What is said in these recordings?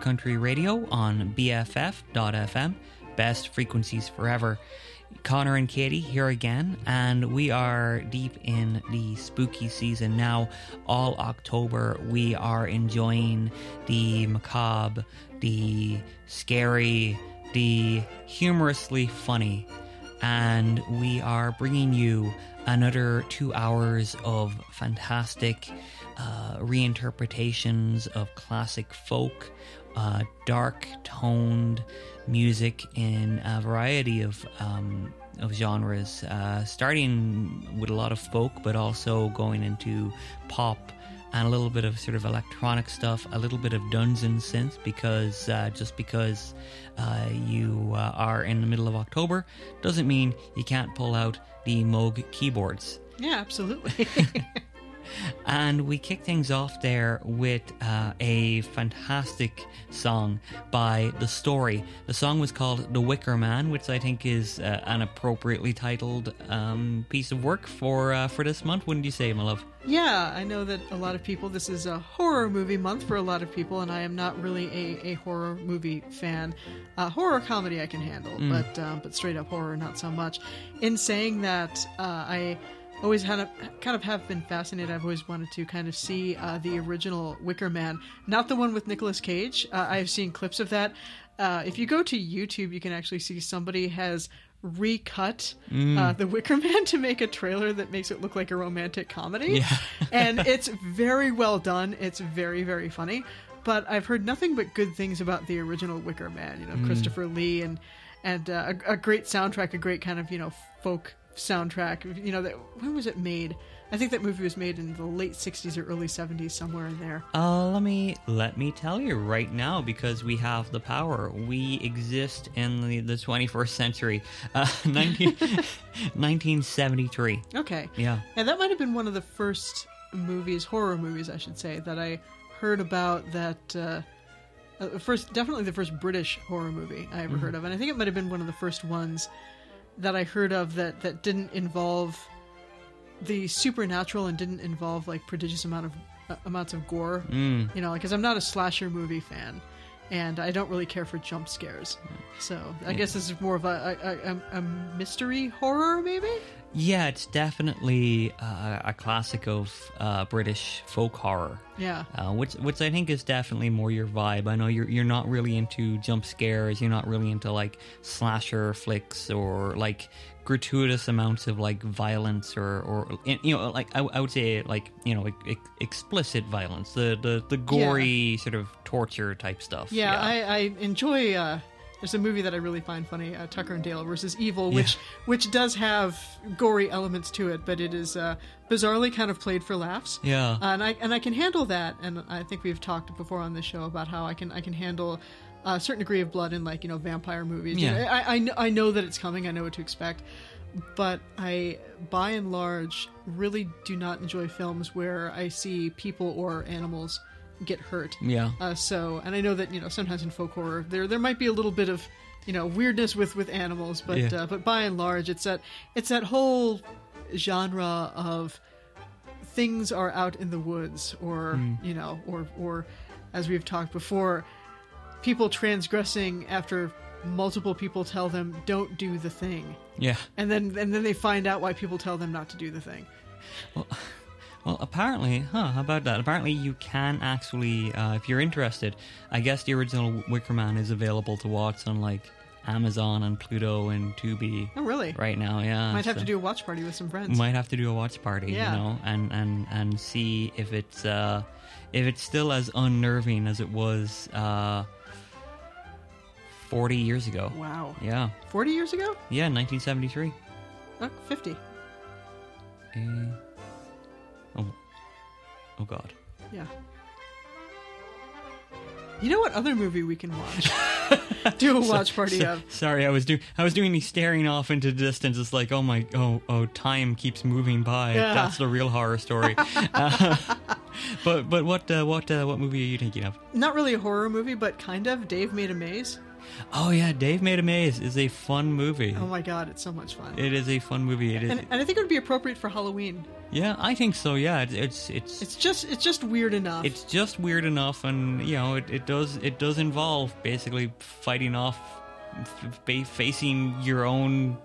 Country Radio on BFF.FM, best frequencies forever. Conor and Katie here again, and we are deep in the spooky season now. All October, we are enjoying the macabre, the scary, the humorously funny, and we are bringing you another two hours of fantastic uh, reinterpretations of classic folk, uh, dark toned music in a variety of um, of genres, uh, starting with a lot of folk, but also going into pop and a little bit of sort of electronic stuff, a little bit of Duns and synth, because uh, just because uh, you uh, are in the middle of October doesn't mean you can't pull out the Moog keyboards. Yeah, absolutely. And we kick things off there with uh, a fantastic song by The Story. The song was called The Wicker Man, which I think is uh, an appropriately titled um, piece of work for uh, for this month. Wouldn't you say, my love? yeah, I know that a lot of people, this is a horror movie month for a lot of people, and I am not really a, a horror movie fan. Uh, horror comedy I can handle, but um, but straight up horror, not so much. In saying that, uh, I always had a, kind of have been fascinated. I've always wanted to kind of see uh, the original Wicker Man, not the one with Nicolas Cage. Uh, I've seen clips of that. Uh, if you go to YouTube, you can actually see somebody has recut uh, the Wicker Man to make a trailer that makes it look like a romantic comedy. Yeah. and it's very well done. It's very very funny. But I've heard nothing but good things about the original Wicker Man. You know, Christopher Lee and and uh, a, a great soundtrack, a great kind of you know folk soundtrack. You know, that when was it made? I think that movie was made in the late '60s or early '70s, somewhere in there. Uh, let me let me tell you right now because we have the power. We exist in the, the 21st century, uh, 19, 1973. Okay. Yeah. And that might have been one of the first movies, horror movies, I should say, that I heard about. That uh, uh, first, definitely the first British horror movie I ever heard of, and I think it might have been one of the first ones that I heard of that that didn't involve the supernatural and didn't involve like prodigious amount of uh, amounts of gore. Mm. You know, because I'm not a slasher movie fan. And I don't really care for jump scares, so I guess this is more of a a, a, a mystery horror, maybe. Yeah, it's definitely uh, a classic of uh, British folk horror. Yeah. Uh, which which I think is definitely more your vibe. I know you're you're not really into jump scares. You're not really into like slasher flicks or like gratuitous amounts of like violence or or you know like I, I would say like you know ex- explicit violence, the the the gory sort of torture type stuff. Yeah, I, I enjoy. Uh, there's a movie that I really find funny, uh, Tucker and Dale versus Evil, which which does have gory elements to it, but it is uh, bizarrely kind of played for laughs. Yeah. Uh, and I and I can handle that. And I think we've talked before on the show about how I can I can handle a certain degree of blood in like you know vampire movies. You Yeah. know, I, I kn- I know that it's coming. I know what to expect. But I, by and large, really do not enjoy films where I see people or animals get hurt. yeah. Uh, so, and I know that you know sometimes in folk horror there there might be a little bit of you know weirdness with with animals, but Yeah. uh, but by and large it's that it's that whole genre of things are out in the woods, or Hmm. you know, or or as we've talked before, people transgressing after multiple people tell them don't do the thing, yeah. and then and then they find out why people tell them not to do the thing. Well, apparently, huh? How about that? Apparently, you can actually, uh, if you're interested, I guess the original Wicker Man is available to watch on like Amazon and Pluto and Tubi Oh, really? right now. Yeah, Might have so- to do a watch party with some friends. Might have to do a watch party, Yeah. you know, and and and see if it's uh, if it's still as unnerving as it was uh, forty years ago. Wow, Yeah, forty years ago? yeah, 1973. Oh, 50. Eh, oh, oh God. Yeah. You know what other movie we can watch? Do a watch party of. Sorry, I was doing I was doing these staring off into the distance. It's like, oh my, oh oh, time keeps moving by. Yeah. That's the real horror story. Uh, but but what uh, what uh, what movie are you thinking of? Not really a horror movie, but kind of. Dave Made a Maze. Oh yeah, Dave Made a Maze is a fun movie. Oh my god, it's so much fun. It is a fun movie. It is. and, and I think it would be appropriate for Halloween. yeah, I think so. Yeah, it's it's it's It's just it's just weird enough. it's just weird enough, and you know, it, it does it does involve basically fighting off, f- facing your own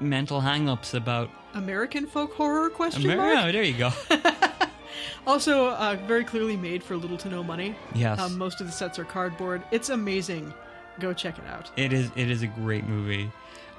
mental hang-ups about American folk horror question Amer- mark. oh, there you go. Also, uh, very clearly made for little to no money. Yes. Um, most of the sets are cardboard. It's amazing. Go check it out. It is it is a great movie,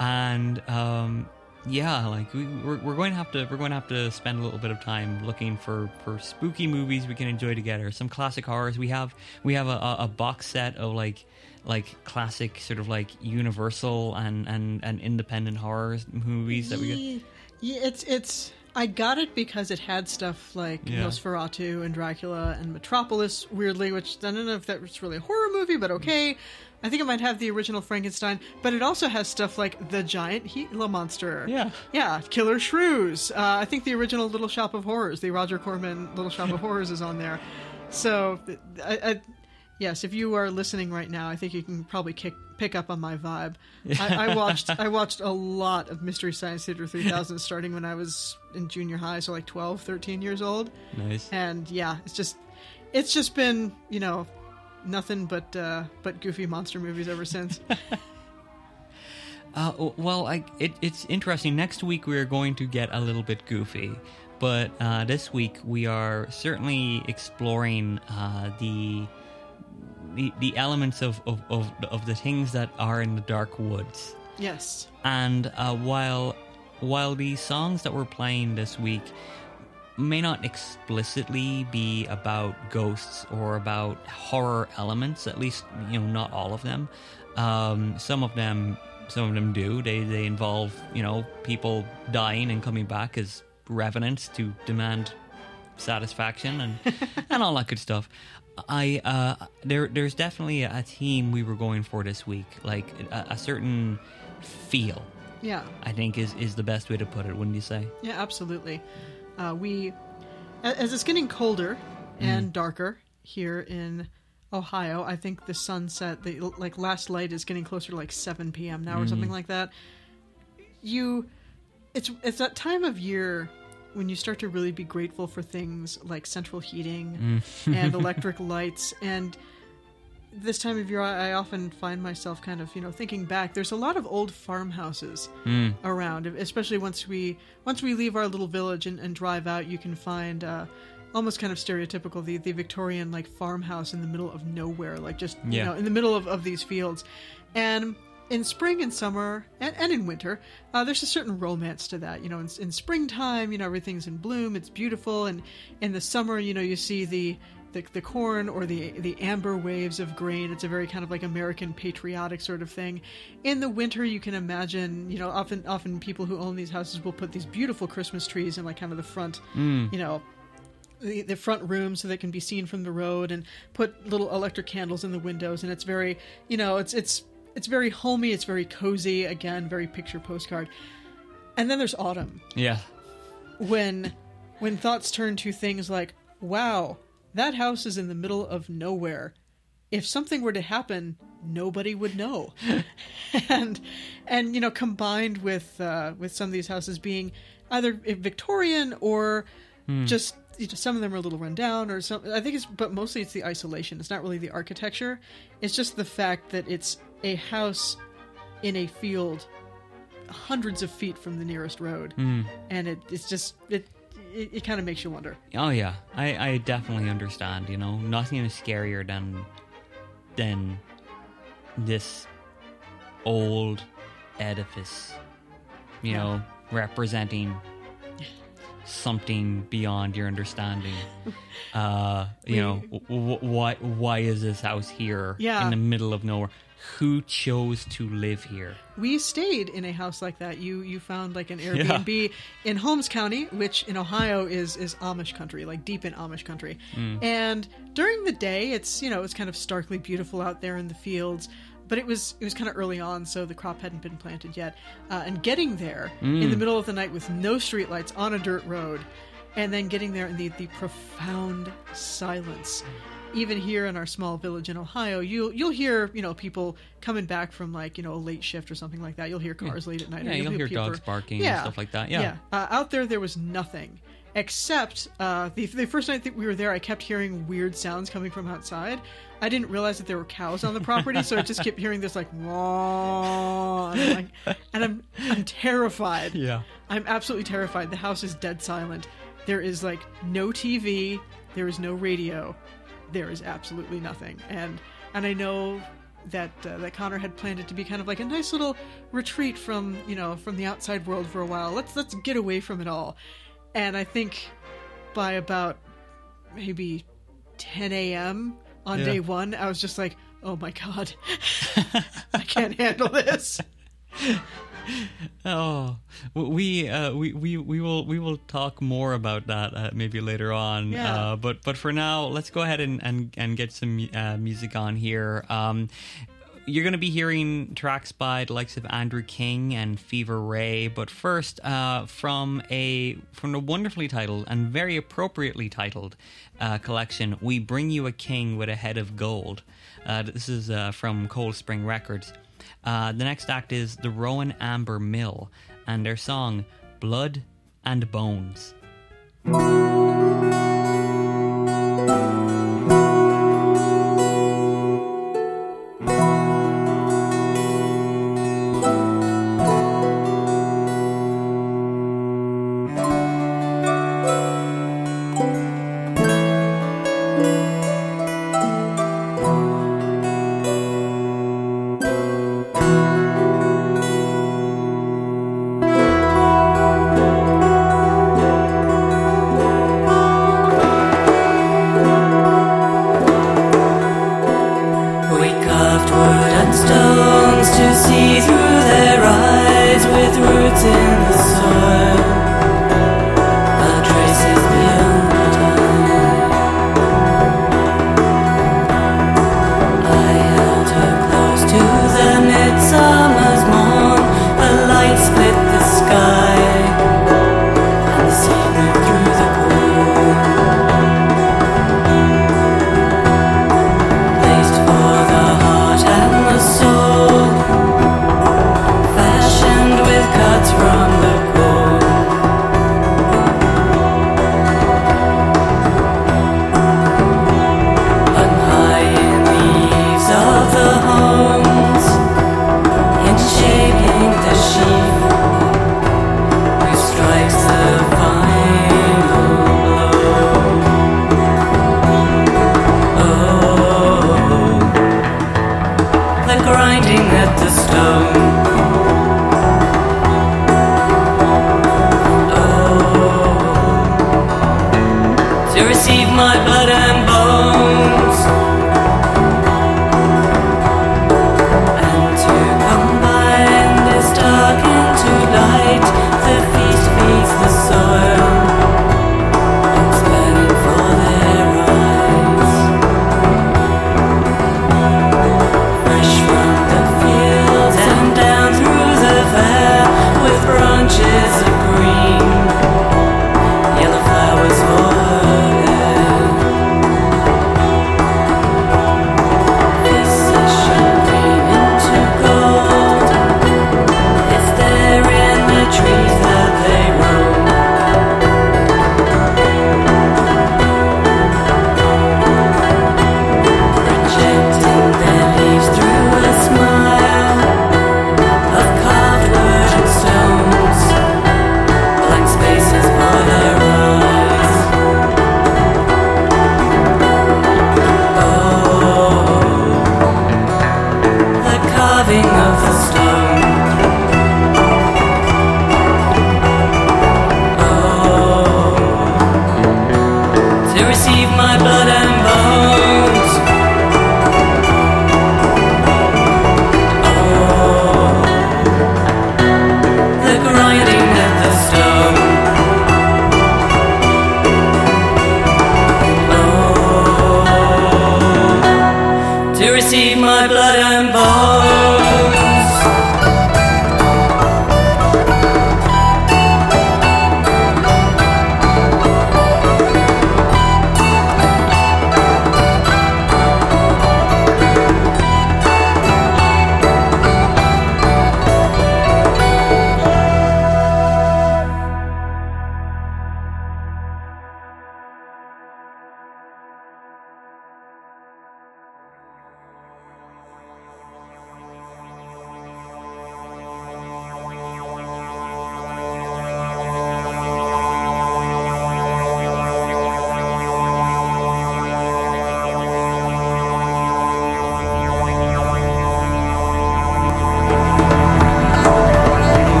and um, yeah, like we, we're, we're going to have to we're going to have to spend a little bit of time looking for, for spooky movies we can enjoy together. Some classic horrors. We have we have a, a, box set of like like classic sort of like Universal and and, and independent horror movies that we get. Yeah, yeah, it's it's. I got it because it had stuff like Yeah. Nosferatu and Dracula and Metropolis, weirdly, which I don't know if that was really a horror movie, but okay. I think it might have the original Frankenstein, but it also has stuff like the giant Gila monster. Yeah. yeah, Killer Shrews. Uh, I think the original Little Shop of Horrors, the Roger Corman Little Shop of Horrors, is on there. So, I, I, yes, if you are listening right now, I think you can probably kick, pick up on my vibe. I, I watched I watched a lot of Mystery Science Theater 3000 starting when I was in junior high, so like 12, 13 years old. Nice. And yeah, it's just it's just been you know nothing but uh, but goofy monster movies ever since. Uh, well, I, it, it's interesting. Next week we are going to get a little bit goofy, but uh, this week we are certainly exploring uh, the, the the elements of, of, of, of the things that are in the dark woods. yes. And uh, while while the songs that we're playing this week may not explicitly be about ghosts or about horror elements, at least you know not all of them. Um, some of them, some of them do. They they involve you know people dying and coming back as revenants to demand satisfaction and and all that good stuff. I uh, there there's definitely a team we were going for this week, like a, a certain feel. Yeah. I think is is the best way to put it. Wouldn't you say? Yeah, absolutely. Uh, we, as it's getting colder and darker here in Ohio, I think the sunset, the like last light, is getting closer to like seven p.m. now or something like that. You, it's it's that time of year when you start to really be grateful for things like central heating and electric lights and this time of year, I, often find myself kind of, you know, thinking back. There's a lot of old farmhouses around, especially once we once we leave our little village and, and drive out. You can find uh, almost kind of stereotypical the, the Victorian like farmhouse in the middle of nowhere, like just you know in the middle of, of these fields, and. In spring and summer and, and in winter, uh, there's a certain romance to that. You know, in, in springtime, you know everything's in bloom, it's beautiful, and in the summer, you know, you see the the, the corn or the the amber waves of grain. It's a very kind of like American patriotic sort of thing. In the winter, you can imagine, you know, often often people who own these houses will put these beautiful Christmas trees in like kind of the front, you know, the, the front room so they can be seen from the road and put little electric candles in the windows and it's very you know it's it's it's very homey it's very cozy again very picture postcard. And then there's autumn. Yeah. when when thoughts turn to things like wow that house is in the middle of nowhere. If something were to happen nobody would know. And and you know combined with uh, with some of these houses being either victorian or just you know, some of them are a little run down or some i think it's but mostly it's the isolation. It's not really the architecture. It's just the fact that it's a house in a field hundreds of feet from the nearest road and it, it's just it it, it kind of makes you wonder Oh yeah, I, I definitely understand. You know, nothing is scarier than than this old edifice. You know, representing something beyond your understanding. Uh, you know, w- w- why why is this house here Yeah. in the middle of nowhere? Who chose to live here? we stayed in a house like that. You you found like an airbnb in holmes county which in ohio is is amish country like deep in amish country. And during the day it's you know it's kind of starkly beautiful out there in the fields but it was it was kind of early on so the crop hadn't been planted yet. Uh, and getting there in the middle of the night with no streetlights on a dirt road and then getting there in the, the profound silence even here in our small village in Ohio, you'll you'll hear you know people coming back from like you know a late shift or something like that. You'll hear cars late at night. Yeah, you'll hear people- dogs barking and stuff like that. Yeah. Uh, out there, there was nothing except uh, the the first night that we were there. I kept hearing weird sounds coming from outside. I didn't realize that there were cows on the property, so I just kept hearing this like "Wah," and I'm, like, and I'm I'm terrified. Yeah. I'm absolutely terrified. The house is dead silent. There is like no TV. There is no radio. There is absolutely nothing. And and I know that uh, that Conor had planned it to be kind of like a nice little retreat from you know from the outside world for a while. Let's let's get away from it all. And I think by about maybe 10 a.m. on Yeah. day one, I was just like, oh my god, I can't handle this. Oh, we uh, we we we will we will talk more about that uh, maybe later on. Yeah. Uh, but but for now, let's go ahead and and, and get some uh, music on here. Um, you're going to be hearing tracks by the likes of Andrew King and Fever Ray, but first, uh, from a from the wonderfully titled and very appropriately titled uh, collection, "We Bring You a King with a Head of Gold." Uh, this is uh, from Cold Spring Records. Uh, the next act is the Rowan Amber Mill and their song Blood and Bones.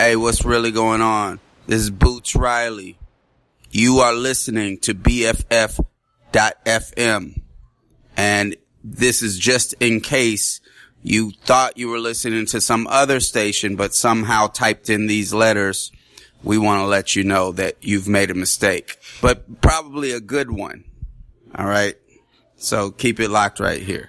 Hey, what's really going on? This is Boots Riley. You are listening to BFF.FM. And this is just in case you thought you were listening to some other station, but somehow typed in these letters. We want to let you know that you've made a mistake, but probably a good one. All right. So keep it locked right here.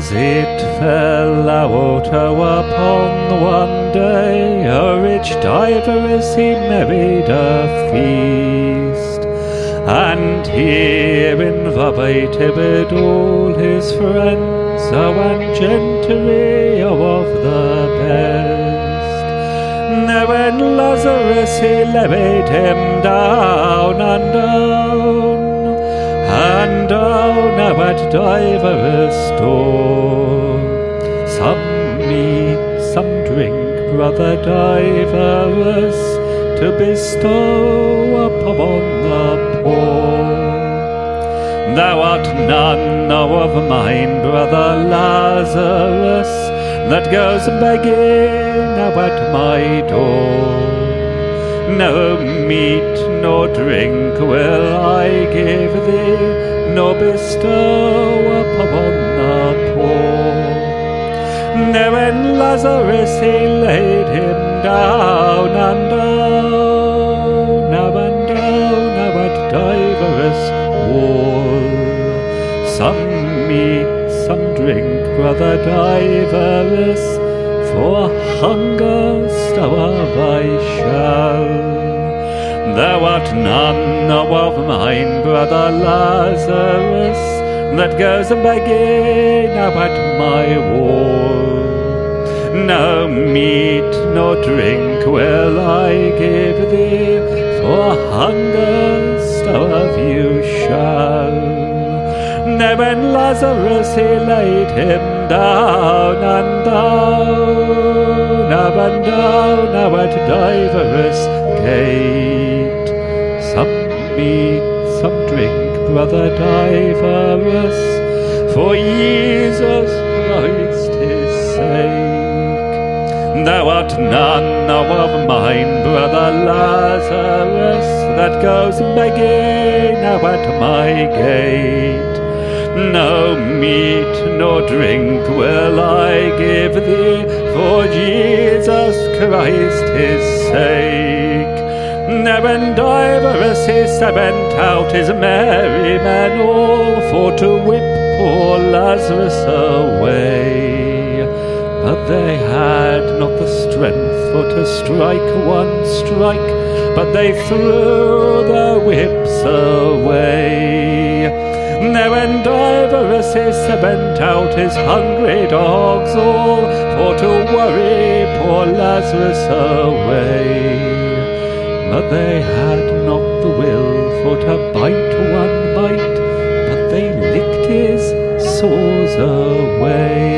As it fell out upon one day, a rich diveress he married a feast, and here invited all his friends, oh, and gentry of the best. Now when Lazarus he levied him down and at divers store. Some meat, some drink, brother divers, to bestow upon the poor. Thou art none of mine, brother Lazarus, that goes begging now at my door. No meat nor drink will I give thee, nor bestow upon the poor. Now when Lazarus he laid him down and down, now and down, now at divers wall. Some meat, some drink, brother divers, for hunger starve I shall. Thou art none of mine, brother Lazarus, that goes begging now at my wall. No meat nor drink will I give thee, for hunger starve you shall. Now when Lazarus he laid him down and down, up and down, now at divers gate. Some some drink, brother divers, for Jesus Christ his sake. Thou art none of mine, brother Lazarus, that goes begging now at my gate. No meat nor drink will I give thee, for Jesus Christ his sake. When divers he sent out his merry men all for to whip poor Lazarus away. But they had not the strength for to strike one strike, but they threw their whips away. Now when divers he sent out his hungry dogs all for to worry poor Lazarus away. But they had not the will for to bite one bite, but they licked his sores away.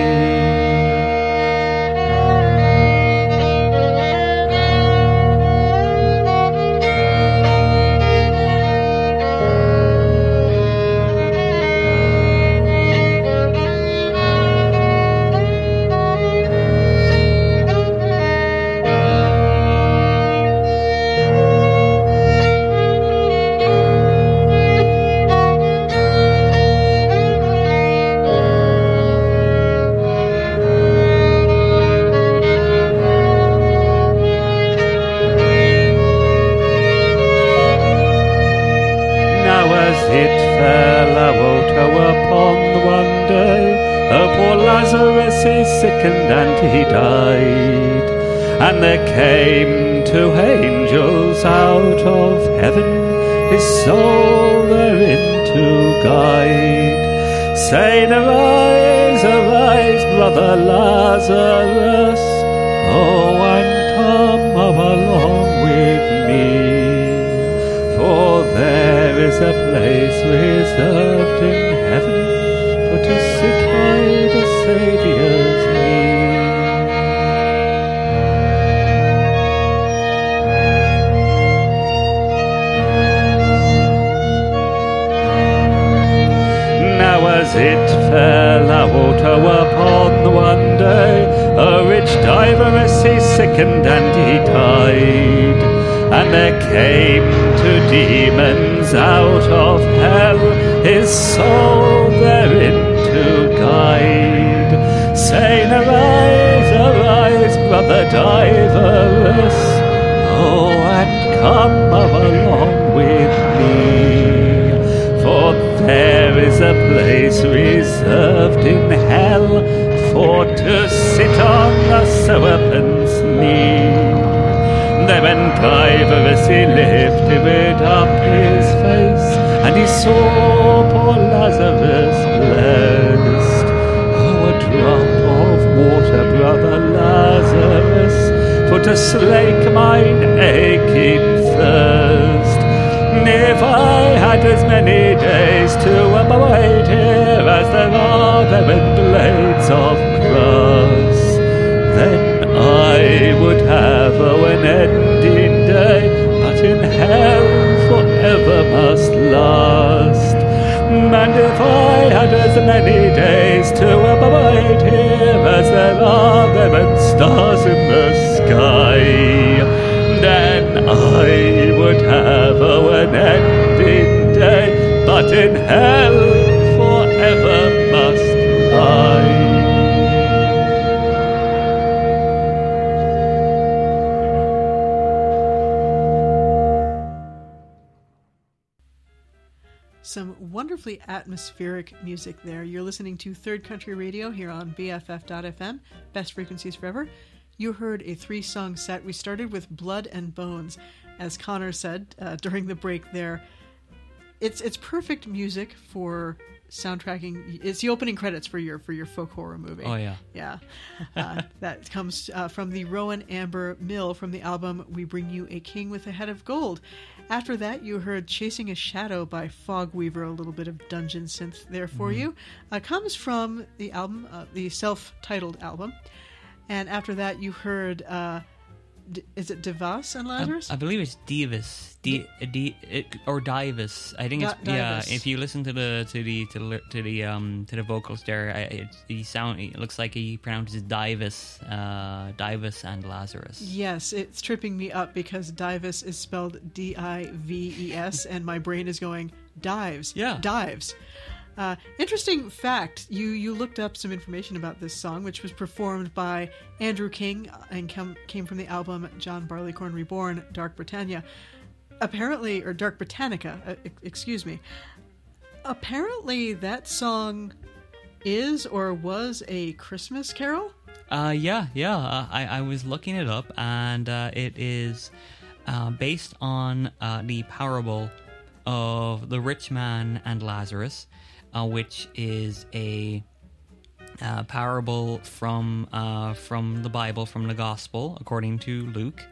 Of heaven, his soul therein to guide. Saying, Arise, arise, brother Lazarus, oh, and come along with me. For there is a place reserved in heaven for to sit by the Saviour's knee. So oh, upon one day, a rich diver as he sickened and he died. And there came two demons out of hell, his soul therein to guide. Saying, Arise, arise, brother diveress, oh, and come along with me. For there is a place reserved in hell for to sit on the serpent's knee. Then when diverous he lifted up his face, and he saw poor Lazarus blessed. Oh, a drop of water, brother Lazarus, for to slake mine aching thirst. If I had as many days to abide here as there are there blades of grass, then I would have oh, an ending day, but in hell forever must last. And if I had as many days to abide here as there are there stars in the sky, then I would have an ending day, but in hell forever must lie. Some wonderfully atmospheric music there. You're listening to Third Country Radio here on BFF.FM, best frequencies forever. You heard a three song set. We started with Blood and Bones, as Conor said uh, during the break there. It's it's perfect music for soundtracking. It's the opening credits for your for your folk horror movie. Oh, yeah. yeah. Uh, that comes uh, from the Rowan Amber Mill from the album "We Bring You a King with a Head of Gold." After that, you heard "Chasing a Shadow" by Fogweaver, a little bit of dungeon synth there for you. Uh, comes from the album, uh, the self-titled album. And after that, you heard, uh, D- is it Devas and Lazarus? I believe it's Divas, D, D, it, or Divas. I think it's Di- yeah. Divas. If you listen to the to the to the to the um to the vocals there, I, it, he sound it looks like he pronounces Divas, uh, Divas and Lazarus. Yes, it's tripping me up because Dives is spelled D I V E S, and my brain is going dives. Yeah. dives. Uh, interesting fact: you you looked up some information about this song, which was performed by Andrew King and come, came from the album John Barleycorn Reborn, Dark Britannia. Apparently, or Dark Britannica, uh, excuse me. Apparently, that song is or was a Christmas carol. Uh, yeah, yeah. Uh, I, I was looking it up, and uh, it is uh, based on uh, the parable of the rich man and Lazarus, uh, which is a uh, parable from uh, from the Bible, from the Gospel, according to Luke.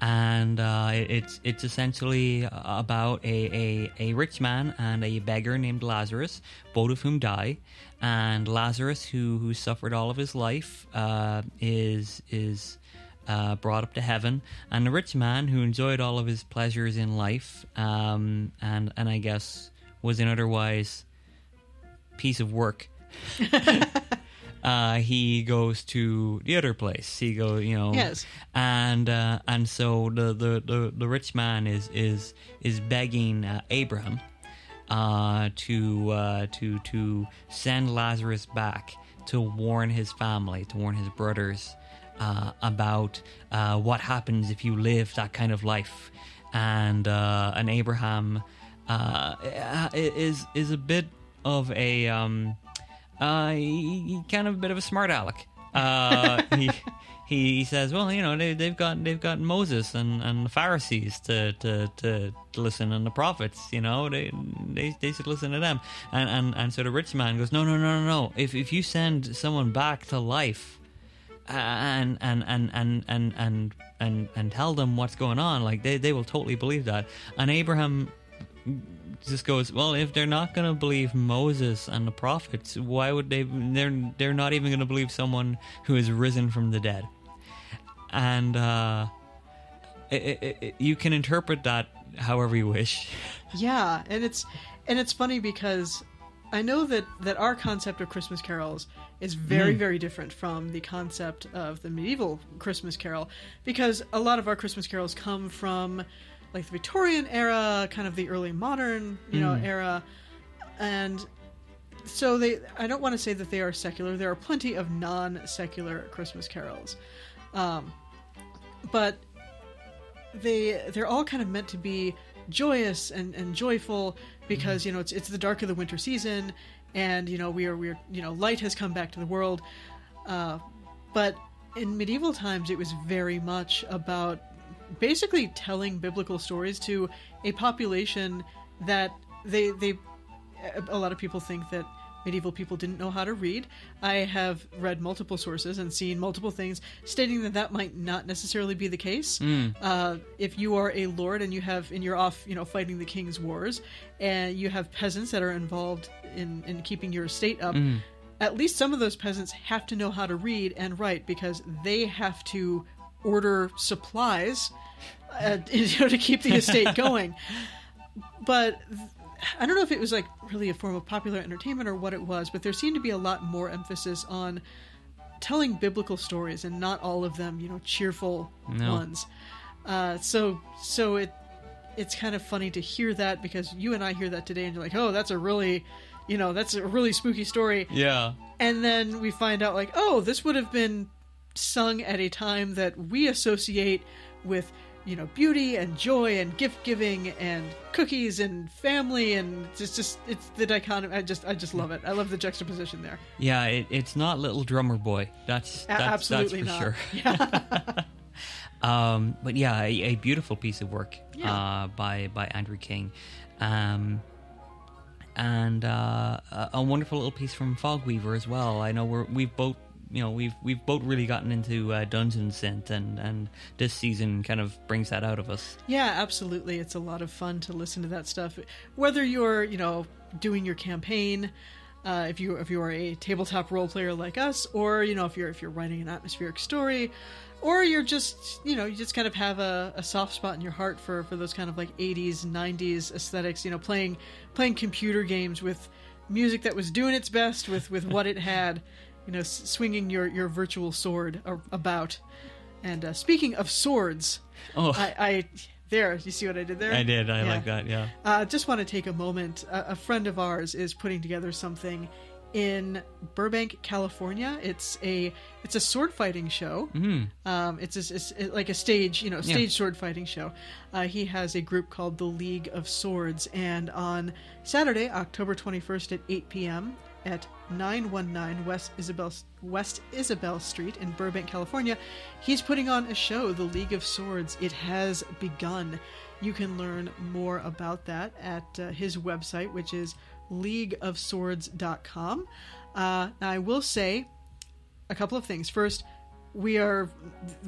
And uh, it- it's it's essentially about a, a, a rich man and a beggar named Lazarus, both of whom die. And Lazarus, who who suffered all of his life, uh, is is uh, brought up to heaven, and the rich man who enjoyed all of his pleasures in life, um, and and I guess was in otherwise piece of work. uh, he goes to the other place. He goes, you know, Yes. and uh, and so the, the, the, the rich man is is is begging uh, Abraham uh, to uh, to to send Lazarus back to warn his family, to warn his brothers uh, about uh, what happens if you live that kind of life, and uh, and Abraham uh, is is a bit of a um, uh, he, kind of a bit of a smart aleck. Uh, he, he says, well, you know, they, they've got they've got Moses and, and the Pharisees to, to, to, to listen, and the prophets. You know, they they, they should listen to them. And, and and so the rich man goes, no, no, no, no, no. If if you send someone back to life, and and and and and and and, and tell them what's going on, like they, they will totally believe that. And Abraham just goes, well, if they're not going to believe Moses and the prophets, why would they? They're they're not even going to believe someone who has risen from the dead. And uh, it, it, it, you can interpret that however you wish. Yeah, and it's and it's funny because I know that that our concept of Christmas carols is very very different from the concept of the medieval Christmas carol because a lot of our Christmas carols come from like the Victorian era, kind of the early modern, you know, era and so they I don't want to say that they are secular. There are plenty of non-secular Christmas carols. Um, but they they're all kind of meant to be joyous and, and joyful because you know it's it's the dark of the winter season and you know we are we're you know light has come back to the world uh, but in medieval times it was very much about basically telling biblical stories to a population that they they a lot of people think that medieval people didn't know how to read. I have read multiple sources and seen multiple things stating that that might not necessarily be the case. Uh, if you are a lord and you have and you're off, you know, fighting the king's wars, and you have peasants that are involved in in keeping your estate up. At least some of those peasants have to know how to read and write because they have to order supplies uh, you know, to keep the estate going. But I don't know if it was like really a form of popular entertainment or what it was, but there seemed to be a lot more emphasis on telling biblical stories and not all of them, you know, cheerful No. ones. Uh, so so it it's kind of funny to hear that because you and I hear that today and you're like, oh, that's a really, you know, that's a really spooky story. Yeah. And then we find out, like, oh, this would have been sung at a time that we associate with, you know, beauty and joy and gift giving and cookies and family and it's just it's the dichotomy. I just I just love it. I love the juxtaposition there. Yeah, it, it's not Little Drummer Boy. That's that's, absolutely that's for not. sure. um, but yeah, a, a beautiful piece of work Yeah. uh, by by Andrew King, um, and uh, a, a wonderful little piece from Fogweaver as well. I know we're we've both. You know, we've we've both really gotten into uh, Dungeon Synth, and and this season kind of brings that out of us. Yeah, absolutely. It's a lot of fun to listen to that stuff. Whether you're, you know, doing your campaign, uh, if you if you are a tabletop role player like us, or you know if you're if you're writing an atmospheric story, or you're just you know you just kind of have a, a soft spot in your heart for for those kind of like 80s 90s aesthetics. You know, playing playing computer games with music that was doing its best with with what it had. You know, s- swinging your your virtual sword a- about. And uh, speaking of swords, Oh, I, I there. You see what I did there? I did. I Yeah. like that. Yeah. Uh, just want to take a moment. A, a friend of ours is putting together something in Burbank, California. It's a it's a sword fighting show. Mm-hmm. Um, it's, a, it's like a stage, you know, Yeah. stage sword fighting show. Uh, he has a group called the League of Swords, and on Saturday, October twenty first at eight p.m. at 919 West Isabel West Isabel Street in Burbank, California, he's putting on a show, The League of Swords. It has begun. You can learn more about that at uh, his website, which is leagueofswords.com. Uh, now, I will say a couple of things. First, we are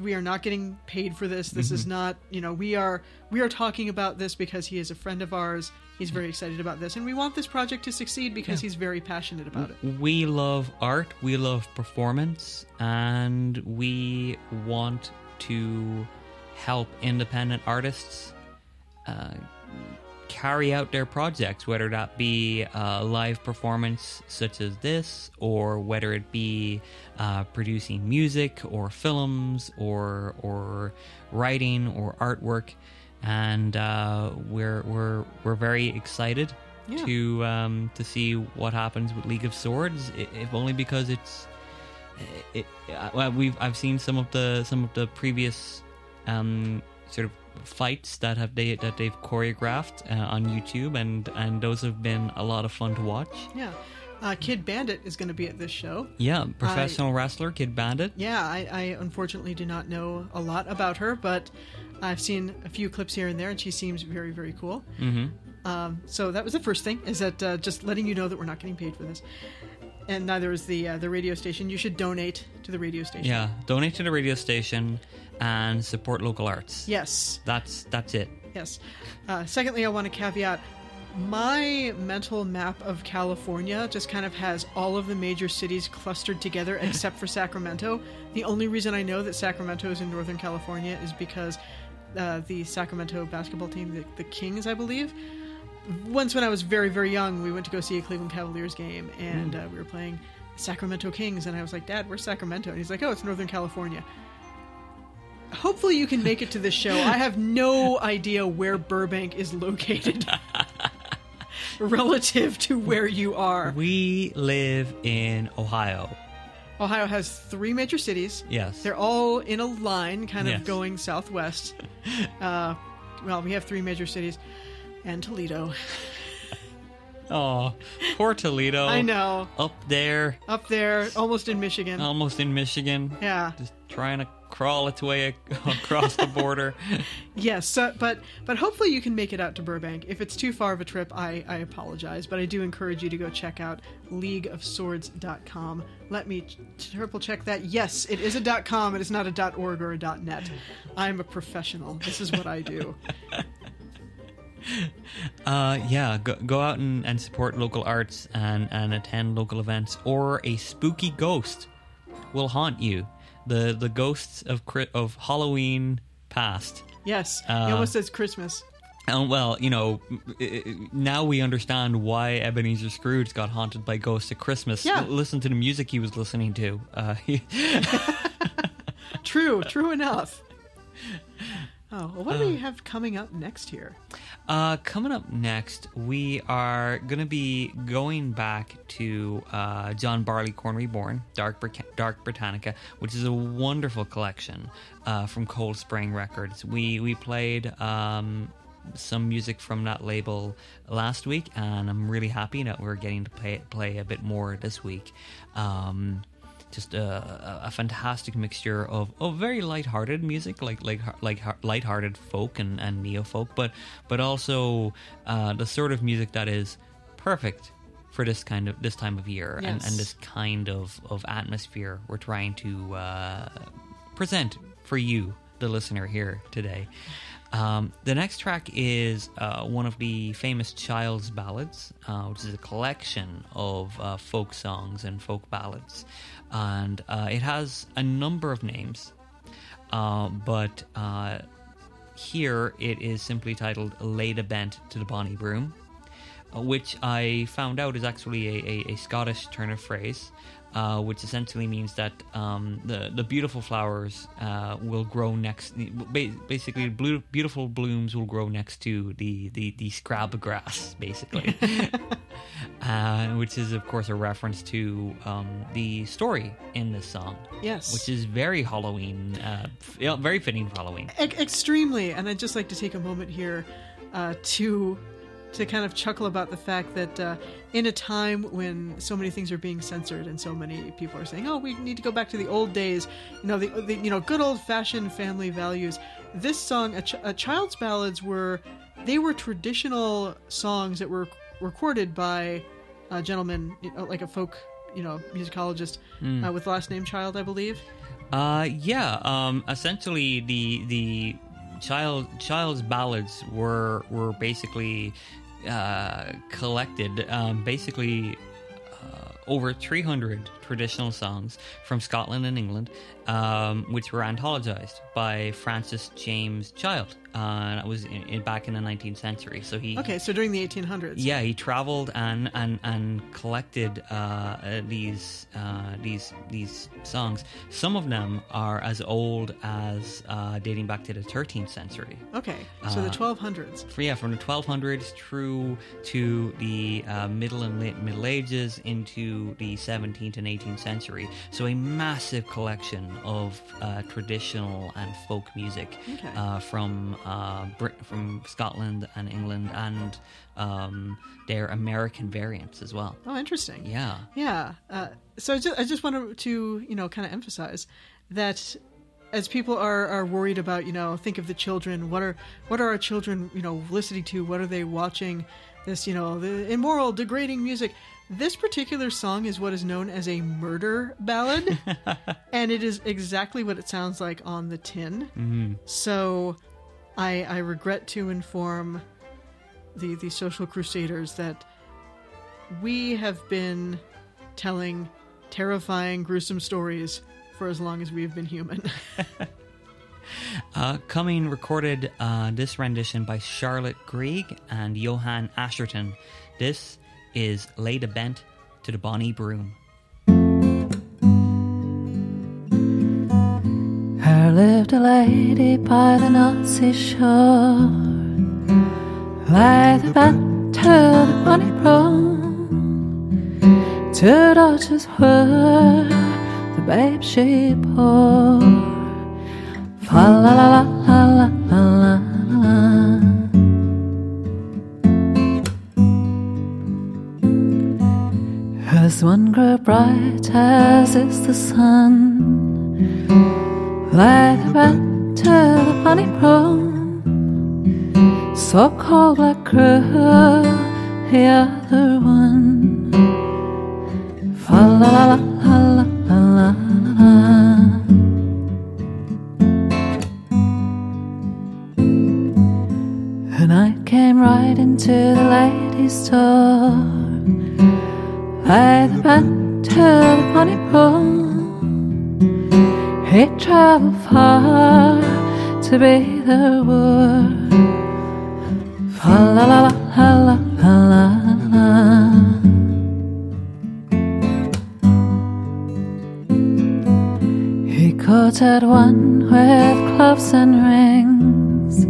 we are not getting paid for this. This is not, you know, we are we are talking about this because he is a friend of ours. He's very excited about this, and we want this project to succeed because he's very passionate about it. we love art, we love performance, and we want to help independent artists uh, carry out their projects, whether that be a live performance such as this, or whether it be uh, producing music or films or or writing or artwork. And uh, we're we're we're very excited Yeah. to um, to see what happens with League of Swords, if only because it's it, uh, well, we've I've seen some of the some of the previous um, sort of fights that have they that they've choreographed uh, on YouTube, and and those have been a lot of fun to watch. Yeah. Uh, Kidd Bandit is going to be at this show. Yeah, professional wrestler Kidd Bandit. Yeah, I, I unfortunately do not know a lot about her, but I've seen a few clips here and there, and she seems very, very cool. Mm-hmm. Um, so that was the first thing, is that uh, just letting you know that we're not getting paid for this, and neither is the uh, the radio station. You should donate to the radio station. Yeah, donate to the radio station and support local arts. Yes. That's that's it. Yes. Uh, secondly, I want to caveat my mental map of California just kind of has all of the major cities clustered together except for Sacramento. The only reason I know that Sacramento is in Northern California is because uh, the Sacramento basketball team, the, the Kings, I believe, once when I was very very young, we went to go see a Cleveland Cavaliers game, and uh, we were playing Sacramento Kings, and I was like, "Dad, where's Sacramento?" And he's like, "Oh, it's Northern California." Hopefully, you can make it to this show. I have no idea where Burbank is located relative to where you are. We live in Ohio. Ohio has three major cities. Yes. They're all in a line, kind of Yes. going southwest. Uh, well, we have three major cities and Toledo. Oh, poor Toledo. I know. Up there, Up there, almost in Michigan. almost in Michigan. yeah. Just trying to crawl its way across the border. Yes. So, but but hopefully you can make it out to Burbank. If it's too far of a trip, I, I apologize. But I do encourage you to go check out leagueofswords.com. Let me triple check that. Yes, it is a .com. It is not a .org or a .net. I'm a professional. This is what I do. Uh, yeah, go, go out and, and support local arts and, and attend local events, or a spooky ghost will haunt you. The the ghosts of of Halloween past. Yes. Uh, he almost says Christmas. And well, you know, now we understand why Ebenezer Scrooge got haunted by ghosts at Christmas. Yeah. Listen to the music he was listening to. Uh, True, true enough. Oh, well, what do we have coming up next here? Uh, coming up next, we are going to be going back to uh, John Barleycorn Reborn, Dark, Brit- Dark Britannica, which is a wonderful collection uh, from Cold Spring Records. We we played um, some music from that label last week, and I'm really happy that we're getting to play play a bit more this week. Um, just a, a, fantastic mixture of, of very light-hearted music, like like like light-hearted folk and, and neo folk, but but also uh, the sort of music that is perfect for this kind of this time of year and, and this kind of, of atmosphere we're trying to uh, present for you, the listener here today. Um, the next track is uh, one of the famous Child's Ballads, uh, which is a collection of uh, folk songs and folk ballads. And uh, it has a number of names, uh, but uh, here it is simply titled Lay the Bent to the Bonny Broom, uh, which I found out is actually a, a, a Scottish turn of phrase, uh, which essentially means that um, the the beautiful flowers uh, will grow next. Basically, blue, beautiful blooms will grow next to the the, the scrab grass, basically. Uh, which is, of course, a reference to um, the story in this song. Yes. Which is very Halloween, uh, f- very fitting for Halloween. E- extremely, and I'd just like to take a moment here uh, to to kind of chuckle about the fact that uh, in a time when so many things are being censored and so many people are saying, "Oh, we need to go back to the old days," you know, the, the you know good old fashioned family values. This song, a, ch- a child's ballads, were they were traditional songs that were recorded by a gentleman, like a folk, you know, musicologist uh, with last name Child, I believe. Uh, yeah. Um, essentially, the the child child's ballads were were basically uh, collected. Um, basically, uh, over 300 traditional songs from Scotland and England, um, which were anthologized by Francis James Child. Uh, that was in, in, back in the 19th century. So he Okay, so during the 1800s. yeah, he traveled and and and collected uh, uh, these uh, these these songs. Some of them are as old as uh, dating back to the 13th century. Okay, so the 1200s. For, yeah, from the 1200s through to the uh, middle and late Middle Ages into the 17th and 18th century. So a massive collection of uh, traditional and folk music Okay. uh, from uh, Brit- from Scotland and England and um, their American variants as well. Oh, interesting. Yeah. Yeah. Uh, so I just, I just wanted to, you know, kind of emphasize that as people are, are worried about, you know, think of the children. What are what are our children, you know, listening to? What are they watching? This, you know, the immoral, degrading music. This particular song is what is known as a murder ballad, and it is exactly what it sounds like on the tin. Mm-hmm. So, I I regret to inform the the social crusaders that we have been telling terrifying, gruesome stories for as long as we have been human. Uh, coming recorded uh, this rendition by Charlotte Greig and Johan Asherton. This is Laid a Bent to the Bonny Broom. There lived a lady by the Nazi shore, laid a bent to the Bonnie Broom. Two daughters were the babe she bore. La la la la la la la. As one grew bright as is the sun, like the bed to the bunny broom, so cold like grew the other one. Fa la la la la la la la. The night came right into the lady's door. Lay the bed to the bunny broom. He traveled far to be the word. La la la la la la la. He courted one with gloves and rings.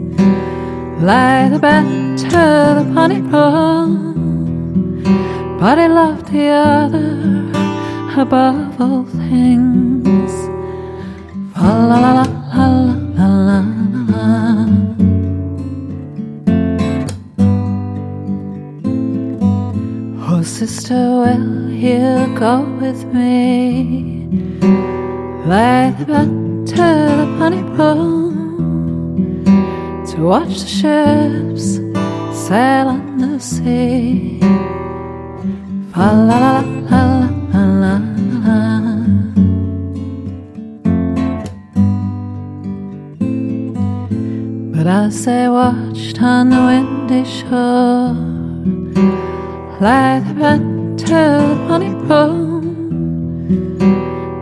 Lay the bed to the bunny broom. But he loved the other above all things. Oh, sister, will you go with me? Lay the the bunny broom to watch the ships sail on the sea. Fa la la la la la as they watched on the windy shore, like the to the bunny broom,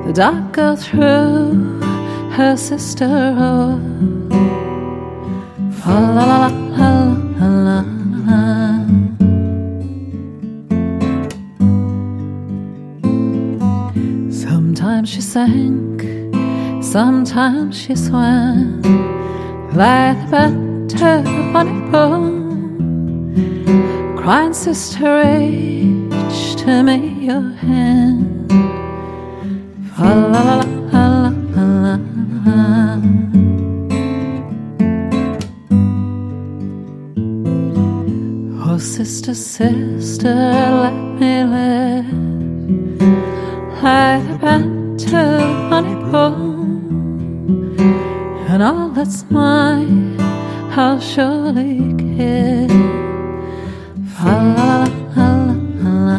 the dark girl threw her sister. Fa la la la la la la. Sometimes she sank, sometimes she swam, like the bed to the bunny. Crying sister, reach to me your hand. La la la la la la. Oh, sister, sister, let me live. Like that's mine, I'll surely give. Fa la la la la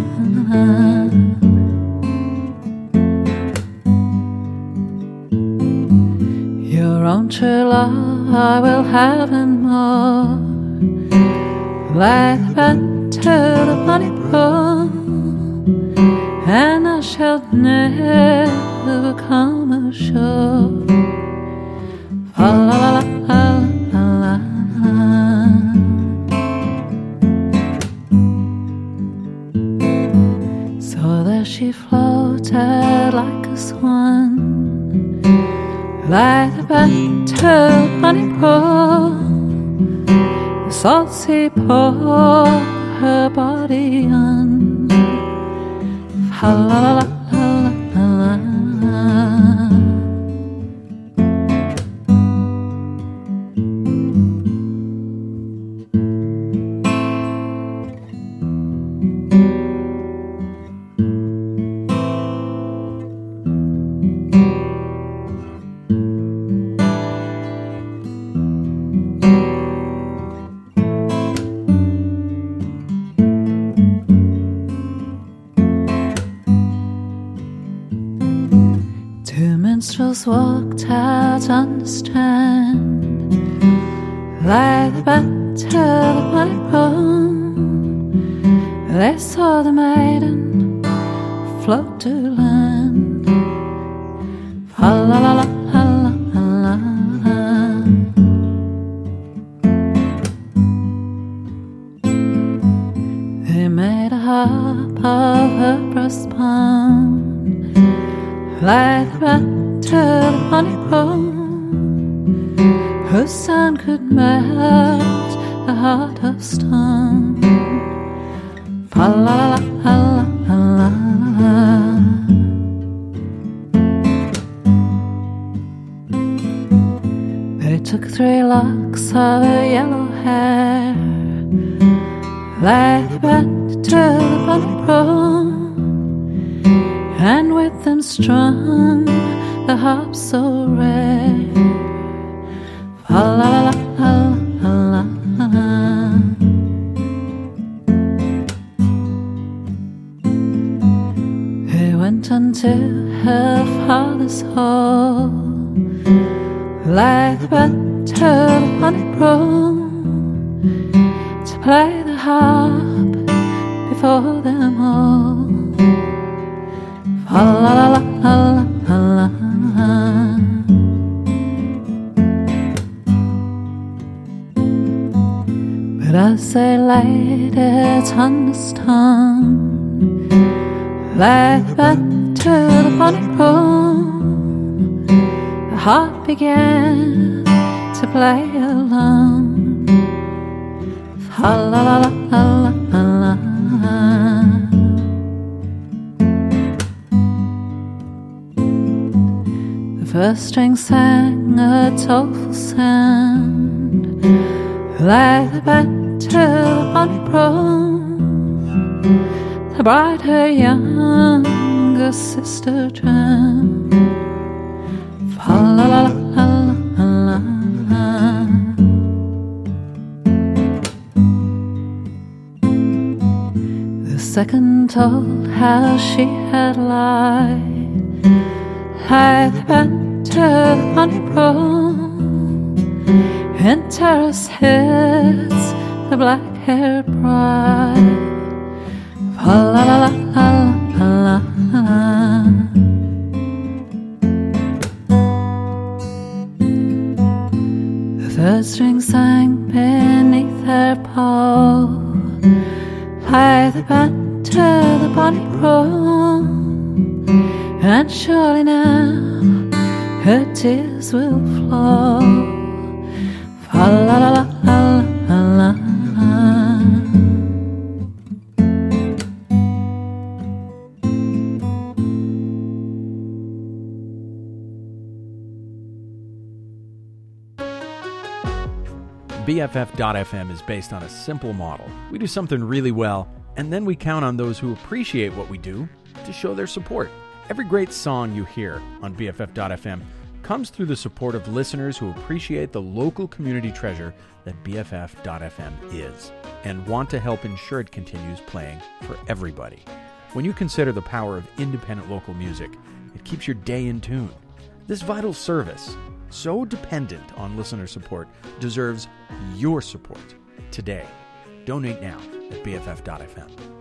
la. Your I will have and more. Like the bunny broom, and I shall never come ashore. Locks of her yellow hair, like red to the bunny broom, and with them strung the harp so rare. La la la la la la. He went unto her father's hall, like went to the bunny broom to play the harp before them all. La la la la la la. But it on the stone, like back to the broom, the harp began play along. Fa la la la la la la. The first string sang a doleful sound, like the bat on bunny. The bride her younger sister drowned. Second told how she had lied, the bat to the bunny broom. And terrace hits the black haired bride. La la la la la la la. The third string sang beneath her paw, like the band to the bonny broom. And surely now her tears will flow. BFF.FM is based on a simple model. We do something really well, and then we count on those who appreciate what we do to show their support. Every great song you hear on BFF.FM comes through the support of listeners who appreciate the local community treasure that BFF.FM is and want to help ensure it continues playing for everybody. When you consider the power of independent local music, it keeps your day in tune. This vital service, so dependent on listener support, deserves your support today. Donate now at BFF.FM.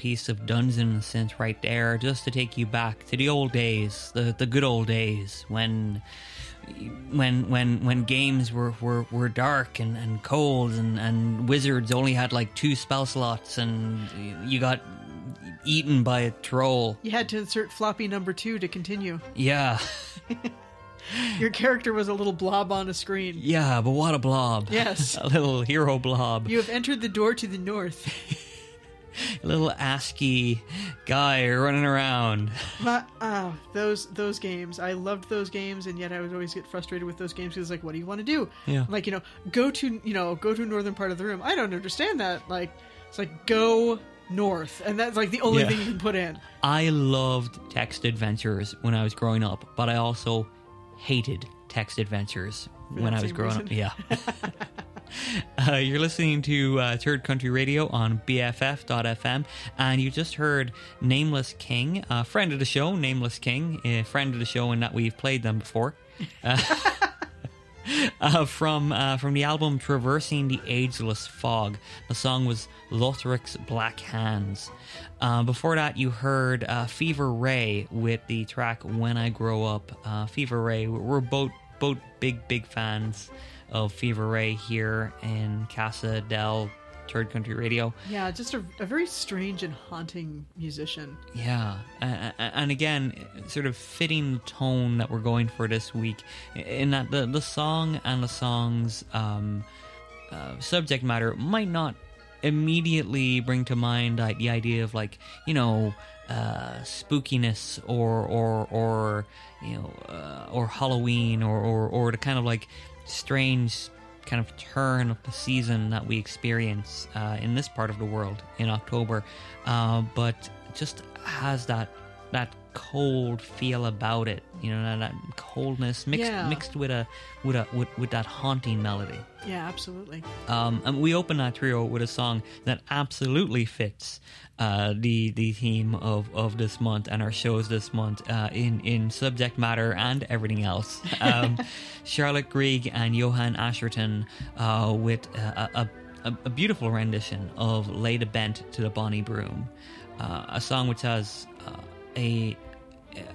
piece of Dungeon synth right there, just to take you back to the old days, the the good old days when when when when games were were, were dark and, and cold and, and wizards only had like two spell slots and you got eaten by a troll. You had to insert floppy number two to continue. Yeah. Your character was a little blob on a screen. Yeah, but what a blob. Yes. a little hero blob. You have entered the door to the north. A little ASCII guy running around. My, oh, uh, those those games. I loved those games, and yet I would always get frustrated with those games because, like, what do you want to do? Yeah. Like, you know, go to you know go to a northern part of the room. I don't understand that. Like, it's like go north, and that's like the only Yeah. thing you can put in. I loved text adventures when I was growing up, but I also hated text adventures when I was growing up. Yeah. uh, you're listening to uh, Third Country Radio on BFF.fm, and you just heard Nameless King, a friend of the show, Nameless King, a friend of the show in that we've played them before. uh, from uh, from the album Traversing the Ageless Fog. The song was Lothric's Black Hands. Uh, before that, you heard uh, Fever Ray with the track When I Grow Up. Uh, Fever Ray, we're both both big big fans of Fever Ray here in Casa del Third Country Radio. Yeah, just a, a very strange and haunting musician. Yeah, uh, and again, sort of fitting the tone that we're going for this week, in that the the song and the song's um, uh, subject matter might not immediately bring to mind like, the idea of like you know uh, spookiness or or or you know uh, or Halloween or, or or the kind of like strange kind of turn of the season that we experience uh, in this part of the world in October, uh, but just has that that cold feel about it. You know, that, that coldness mixed Yeah. mixed with a with a with, with that haunting melody. Yeah, absolutely. Um, and we open that trio with a song that absolutely fits uh, the the theme of, of this month and our shows this month uh, in in subject matter and everything else. Um, Charlotte Greig and Johan Asherton uh, with a, a, a, beautiful rendition of "Lay the Bent to the Bonny Broom," uh, a song which has uh, a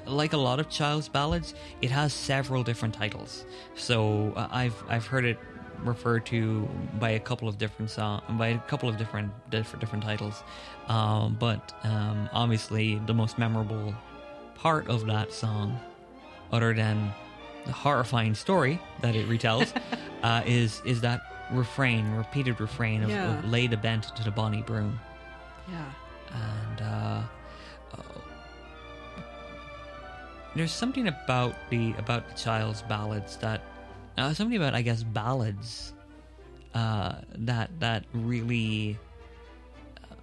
like a lot of Child's ballads, it has several different titles. So uh, I've I've heard it referred to by a couple of different song by a couple of different different, different titles. Um, but um, obviously, the most memorable part of that song, other than the horrifying story that it retells, uh, is is that refrain, repeated refrain of, Yeah. of "Lay the bent to the bonny broom." Yeah. and uh, uh, there's something about the about the child's ballads that uh, something about I guess ballads uh, that that really uh,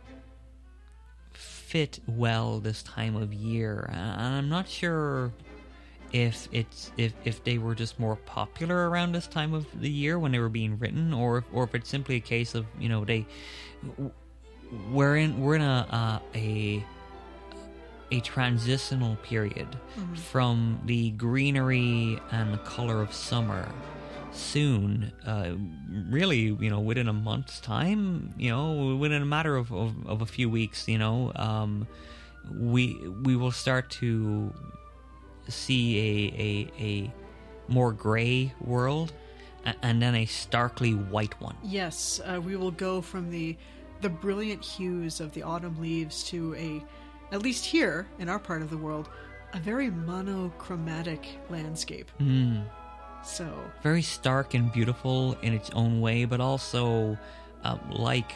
fit well this time of year, and I'm not sure if it's if if they were just more popular around this time of the year when they were being written, or if, or if it's simply a case of you know they we're in we're in a uh, a a transitional period from the greenery and the color of summer. Soon, uh, really, you know, within a month's time, you know, within a matter of, of, of a few weeks, you know, um, we we will start to see a a, a more gray world, a- and then a starkly white one. Yes, uh, we will go from the the brilliant hues of the autumn leaves to a, at least here in our part of the world, a very monochromatic landscape. Mm. So very stark and beautiful in its own way, but also uh, like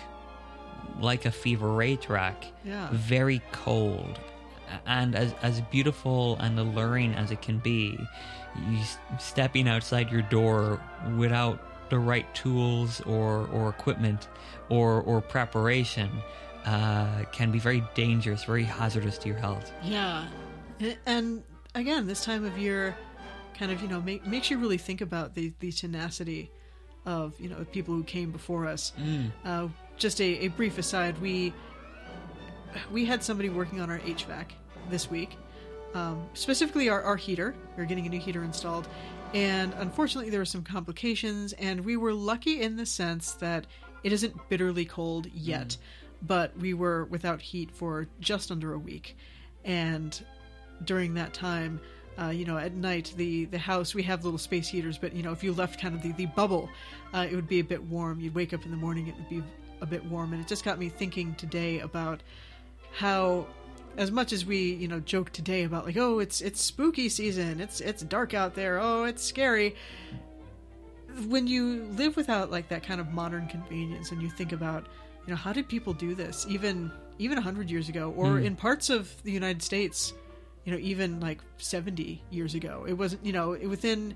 like a Fever Ray track, Yeah. very cold, and as as beautiful and alluring as it can be. You stepping outside your door without the right tools or or equipment or or preparation uh, can be very dangerous, very hazardous to your health. yeah, and again, this time of year, kind of you know make, makes you really think about the the tenacity of you know people who came before us. Uh, just a, a brief aside, we we had somebody working on our HVAC this week, um, specifically our, our heater. We are getting a new heater installed, and unfortunately, there were some complications. And we were lucky in the sense that it isn't bitterly cold yet. But we were without heat for just under a week, and during that time. Uh, you know, at night, the, the house, we have little space heaters, but, you know, if you left kind of the, the bubble, uh, it would be a bit warm. You'd wake up in the morning, it would be a bit warm. And it just got me thinking today about how as much as we you know joke today about like oh it's it's spooky season it's it's dark out there oh it's scary when you live without like that kind of modern convenience and you think about you know how did people do this even even 100 years ago? Or hmm. in parts of the united states you know even like 70 years ago. It wasn't you know within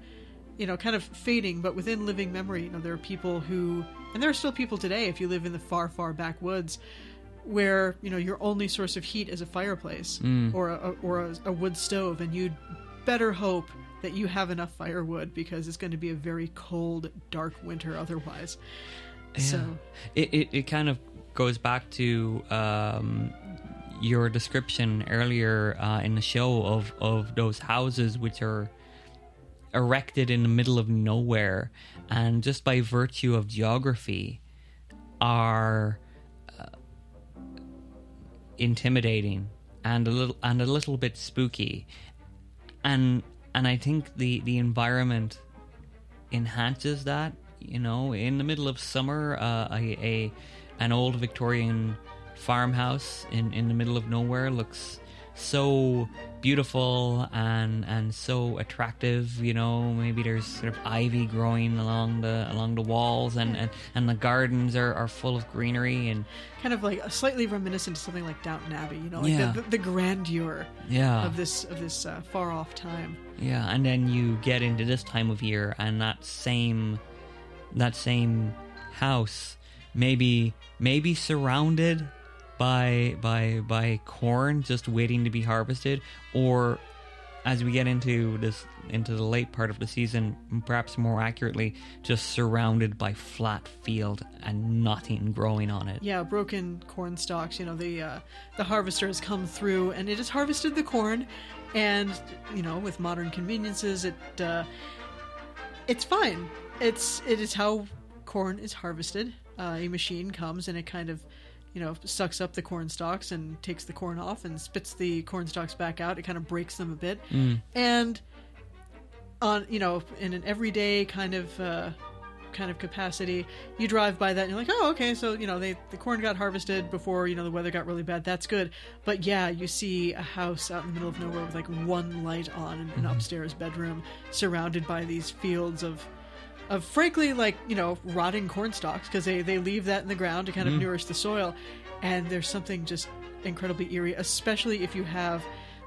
you know kind of fading but within living memory you know there are people who and there are still people today if you live in the far far backwoods where you know your only source of heat is a fireplace hmm. or a, or a, a wood stove and you'd better hope that you have enough firewood because it's going to be a very cold dark winter otherwise so it, it, it kind of goes back to um, your description earlier uh, in the show of, of those houses which are erected in the middle of nowhere and just by virtue of geography are uh, intimidating and a little and a little bit spooky and and I think the the environment enhances that. You know, in the middle of summer, uh, a, a an old Victorian farmhouse in, in the middle of nowhere looks so beautiful and and so attractive. You know, maybe there's sort of ivy growing along the along the walls, and and, and the gardens are, are full of greenery and kind of like slightly reminiscent to something like Downton Abbey you know like Yeah. the, the, the grandeur yeah of this of this uh, far off time Yeah, and then you get into this time of year, and that same that same house maybe maybe surrounded by by by corn just waiting to be harvested, or as we get into this into the late part of the season, perhaps more accurately, just surrounded by flat field and nothing growing on it. yeah broken corn stalks you know the uh, the harvester has come through and it has harvested the corn and you know with modern conveniences it uh, it's fine it's it is how corn is harvested. Uh, a machine comes and it kind of you know sucks up the corn stalks and takes the corn off and spits the corn stalks back out. It kind of breaks them a bit. And on you know in an everyday kind of uh, kind of capacity you drive by that and you're like oh okay so you know they the corn got harvested before you know the weather got really bad. That's good. But yeah you see a house out in the middle of nowhere with like one light on in an upstairs bedroom surrounded by these fields of of frankly like you know rotting corn stalks because they they leave that in the ground to kind of nourish the soil. And there's something just incredibly eerie especially if you have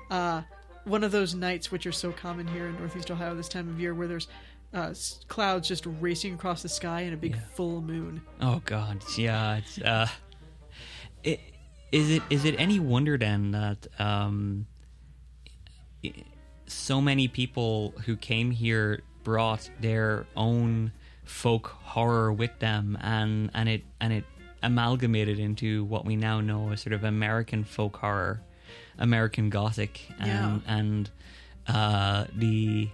uh one of those nights which are so common here in northeast ohio this time of year where there's uh, clouds just racing across the sky and a big full moon. Oh God, yeah. It's, uh, it, is it is it any wonder then that um, so many people who came here brought their own folk horror with them, and and it and it amalgamated into what we now know as sort of American folk horror, American Gothic, and Yeah. and uh, the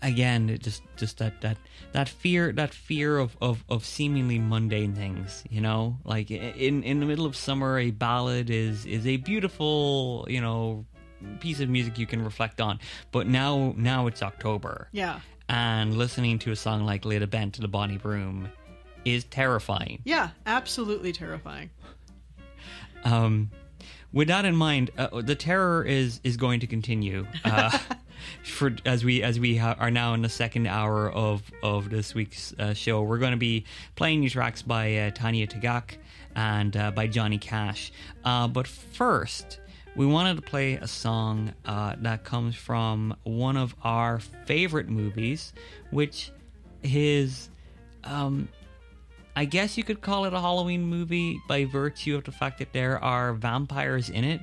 again it just just that that that fear that fear of of, of seemingly mundane things you know like in in the middle of summer a ballad is is a beautiful you know piece of music you can reflect on. But now now it's october. Yeah. And listening to a song like Lay the Bent to the Bonny Broom is terrifying. Yeah absolutely terrifying. Um, with that in mind, uh, the terror is is going to continue uh, for as we as we ha- are now in the second hour of of this week's uh, show. We're going to be playing new tracks by uh, Tanya Tagaq and uh, by Johnny Cash. Uh, but first, we wanted to play a song uh, that comes from one of our favorite movies, which is. Um, I guess you could call it a Halloween movie by virtue of the fact that there are vampires in it,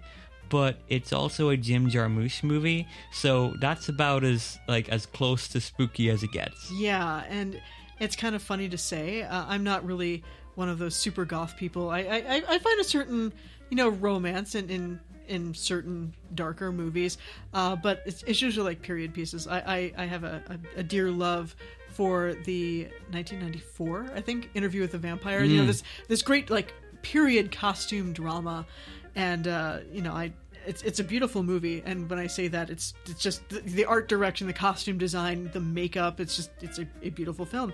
but it's also a Jim Jarmusch movie, so that's about as like as close to spooky as it gets. Yeah, and it's kind of funny to say. Uh, I'm not really one of those super goth people. I I, I- find a certain you know romance in in, in certain darker movies, uh, but it's, it's usually like period pieces. I I, I have a, a, a dear love for the 1994, I think, Interview with the Vampire. You know, this this great like period costume drama, and uh, you know, I it's it's a beautiful movie. And when I say that, it's it's just the, the art direction, the costume design, the makeup. It's just it's a, a beautiful film,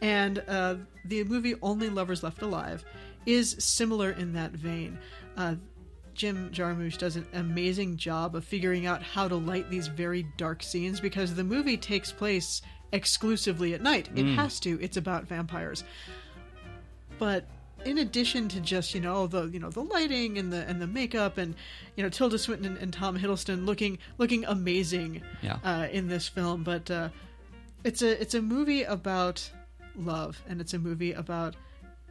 and uh, the movie Only Lovers Left Alive is similar in that vein. Uh, Jim Jarmusch does an amazing job of figuring out how to light these very dark scenes because the movie takes place exclusively at night. It has to. It's about vampires. But in addition to just you know the you know the lighting and the and the makeup and you know Tilda Swinton and, and Tom Hiddleston looking looking amazing Yeah. uh, in this film, but uh, it's a it's a movie about love and it's a movie about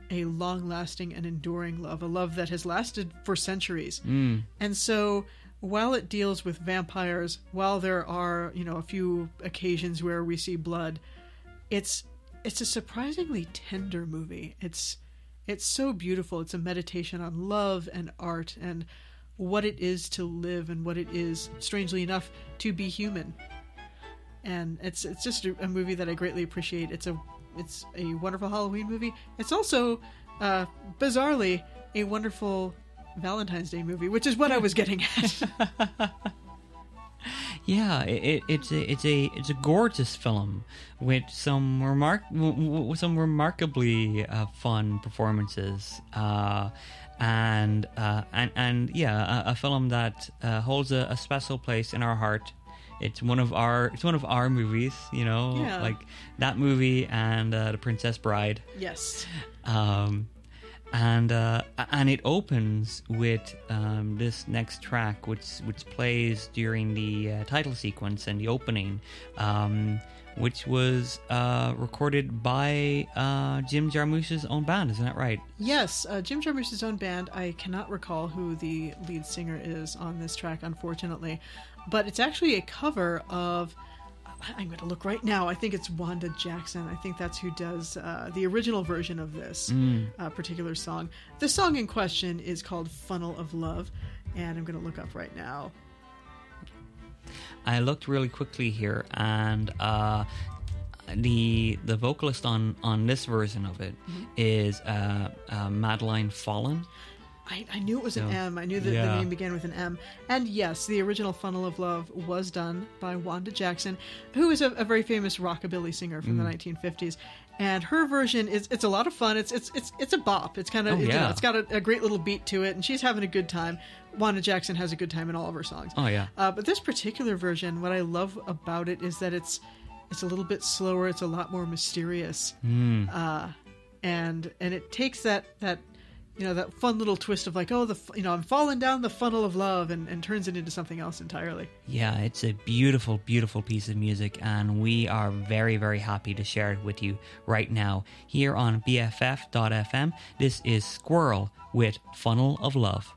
a long lasting and enduring love, a love that has lasted for centuries. Mm. And so while it deals with vampires, while there are, you know, a few occasions where we see blood, it's it's a surprisingly tender movie. It's it's so beautiful. It's a meditation on love and art and what it is to live and what it is, strangely enough, to be human and it's it's just a, a movie that I greatly appreciate. It's a it's a wonderful Halloween movie. It's also uh, bizarrely a wonderful Valentine's Day movie, which is what I was getting at. Yeah, it, it, it's a it's a it's a gorgeous film with some remark some remarkably uh, fun performances, uh, and uh, and and yeah, a, a film that uh, holds a, a special place in our heart. It's one of our it's one of our movies, you know, Yeah. like that movie and uh, the Princess Bride yes, um, and uh, and it opens with um, this next track, which which plays during the uh, title sequence and the opening, um, which was uh, recorded by uh, Jim Jarmusch's own band. Isn't that right? yes. Uh, Jim Jarmusch's own band. I cannot recall who the lead singer is on this track, unfortunately, but it's actually a cover of. I'm going to look right now. I think it's Wanda Jackson. I think that's who does uh, the original version of this uh, particular song. The song in question is called Funnel of Love, and I'm going to look up right now. I looked really quickly here, and uh, the the vocalist on on this version of it is uh, uh, Madeline Follin. I, I knew it was an So, M. I knew that yeah. the name began with an M. And yes, the original Funnel of Love was done by Wanda Jackson, who is a, a very famous rockabilly singer from Mm. the 1950s. And her version is it's a lot of fun. It's it's it's it's a bop. It's kind of Oh, you know, yeah. it's got a, a great little beat to it, and she's having a good time. Wanda Jackson has a good time in all of her songs. Oh yeah. Uh, but this particular version, what I love about it is that it's it's a little bit slower. It's a lot more mysterious, uh, and and it takes that that you know that fun little twist of like oh the you know I'm falling down the funnel of love and, and turns it into something else entirely. Yeah, it's a beautiful, beautiful piece of music, and we are very, very happy to share it with you right now here on BFF.fm. This is SQÜRL with Funnel of Love.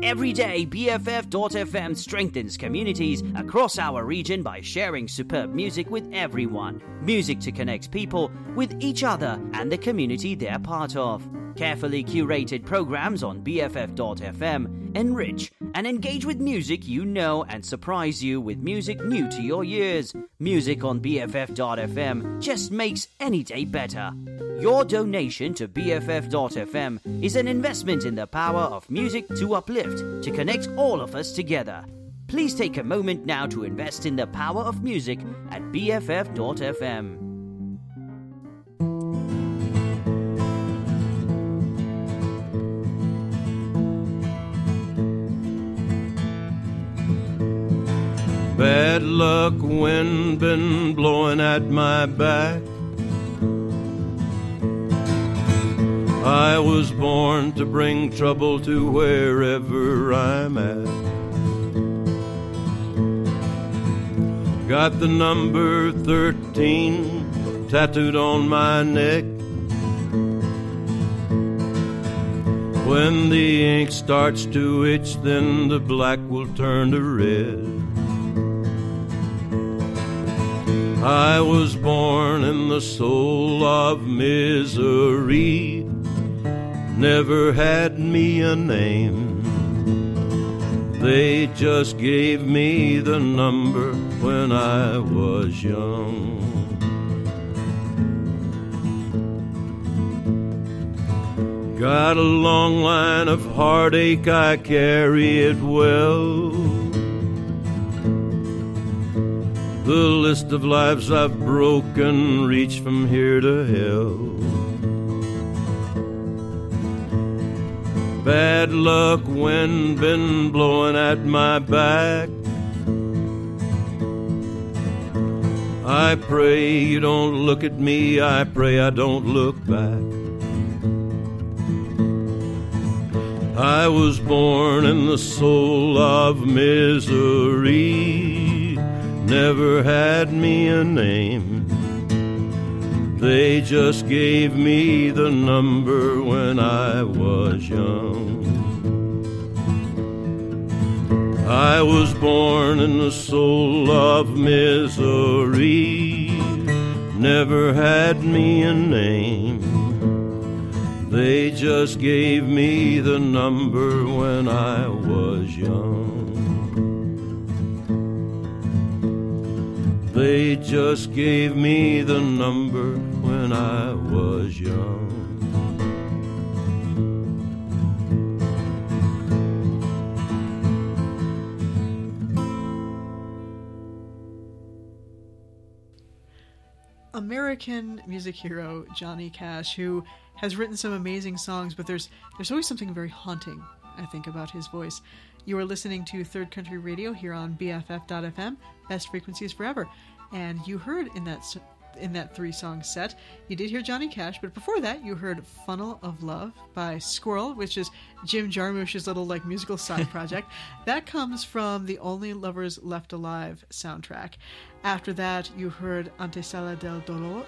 Every day, BFF.FM strengthens communities across our region by sharing superb music with everyone. Music to connect people with each other and the community they're part of. Carefully curated programs on BFF.FM enrich and engage with music you know and surprise you with music new to your ears. Music on BFF.FM just makes any day better. Your donation to BFF.FM is an investment in the power of music to uplift, to connect all of us together. Please take a moment now to invest in the power of music at BFF.FM. Bad luck wind been blowing at my back. I was born to bring trouble to wherever I'm at. Got the number 13 tattooed on my neck. When the ink starts to itch, then the black will turn to red. I was born in the soul of misery, never had me a name. They just gave me the number when I was young. Got a long line of heartache, I carry it well. The list of lives I've broken reach from here to hell. Bad luck wind been blowing at my back. I pray you don't look at me, I pray I don't look back. I was born in the soul of misery, never had me a name. They just gave me the number when I was young. I was born in the soul of misery, never had me a name. They just gave me the number when I was young. They just gave me the number when I was young. American music hero Johnny Cash, who has written some amazing songs, but there's there's always something very haunting, I think, about his voice. You are listening to Third Country Radio here on BFF.FM, best frequencies forever, and you heard in that in that three song set, you did hear Johnny Cash, but before that, you heard "Funnel of Love" by SQÜRL, which is Jim Jarmusch's little like musical side project. That comes from the Only Lovers Left Alive soundtrack. After that, you heard Antesala del Dolor,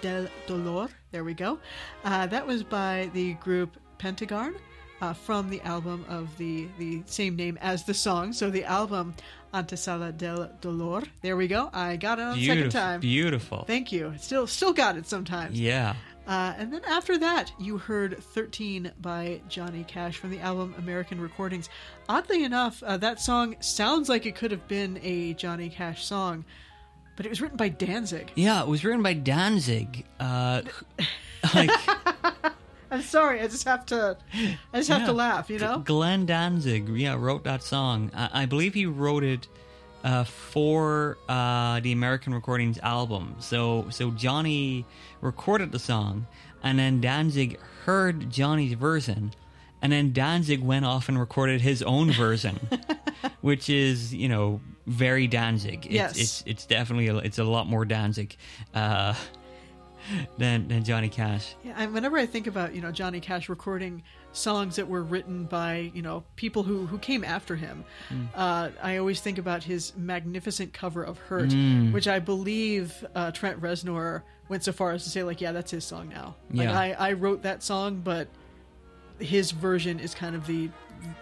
del Dolor. There we go. Uh, that was by the group Pentegarn uh, from the album of the the same name as the song. So the album Antesala del Dolor. There we go. I got it on the second time. Beautiful. Thank you. Still still got it sometimes. Yeah. Uh, and then after that, you heard 13 by Johnny Cash from the album American Recordings. Oddly enough, uh, that song sounds like it could have been a Johnny Cash song, but it was written by Danzig. Yeah, it was written by Danzig. Uh, like I'm sorry, I just have to, I just have Yeah. to laugh, you know? Glenn Danzig, yeah, wrote that song. I, I believe he wrote it uh, for uh, the American Recordings album. So, so Johnny recorded the song, and then Danzig heard Johnny's version, and then Danzig went off and recorded his own version, which is, you know, very Danzig. It's, Yes. it's it's definitely a, it's a lot more Danzig uh, than than Johnny Cash. Yeah, and whenever I think about you know Johnny Cash recording songs that were written by you know people who who came after him, Mm. uh, I always think about his magnificent cover of "Hurt," Mm. which I believe uh, Trent Reznor went so far as to say like, yeah, that's his song now. Like Yeah. I I wrote that song, but his version is kind of the.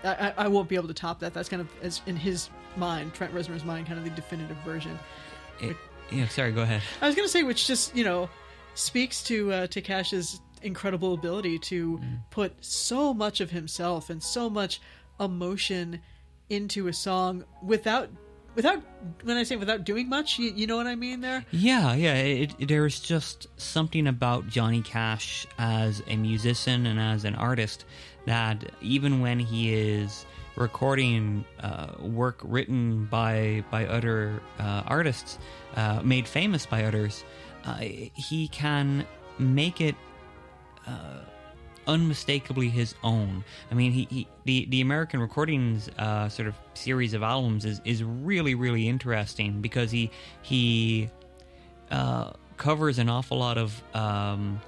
I, I- won't be able to top that. That's kind of as in his mind, Trent Reznor's mind, kind of the definitive version. It, yeah, sorry, go ahead. I was going to say, which just you know speaks to uh, to Cash's incredible ability to put so much of himself and so much emotion into a song without without when I say without doing much, you, you know what I mean there. Yeah, yeah. It, it, there's just something about Johnny Cash as a musician and as an artist that even when he is recording uh, work written by by other uh, artists, uh, made famous by others, uh, he can make it uh, unmistakably his own. I mean, he, he the the American Recordings uh, sort of series of albums is is really really interesting because he he uh, covers an awful lot of. Um,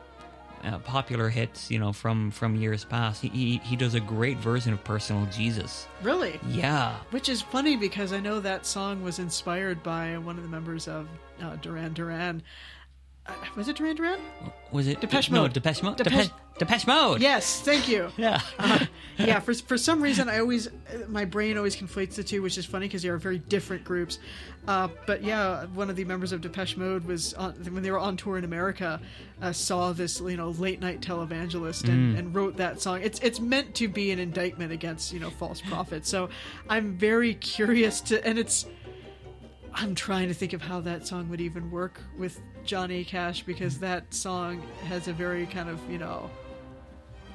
uh, popular hits, you know, from from years past. He, he he does a great version of "Personal Jesus." Really? Yeah, Which is funny because I know that song was inspired by one of the members of uh, Duran Duran. Uh, was it Duran Duran? was it Depeche Mode? No. Depeche Mode. Depeche- Depeche, Mode. Yes, thank you. Yeah. Uh, yeah, for, for some reason, I always, my brain always conflates the two, which is funny because they are very different groups. Uh, but yeah, one of the members of Depeche Mode was, on, when they were on tour in America, uh, saw this, you know, late night televangelist and, Mm. and wrote that song. It's, it's meant to be an indictment against, you know, false prophets. So I'm very curious to, and it's, I'm trying to think of how that song would even work with Johnny Cash because that song has a very kind of you know,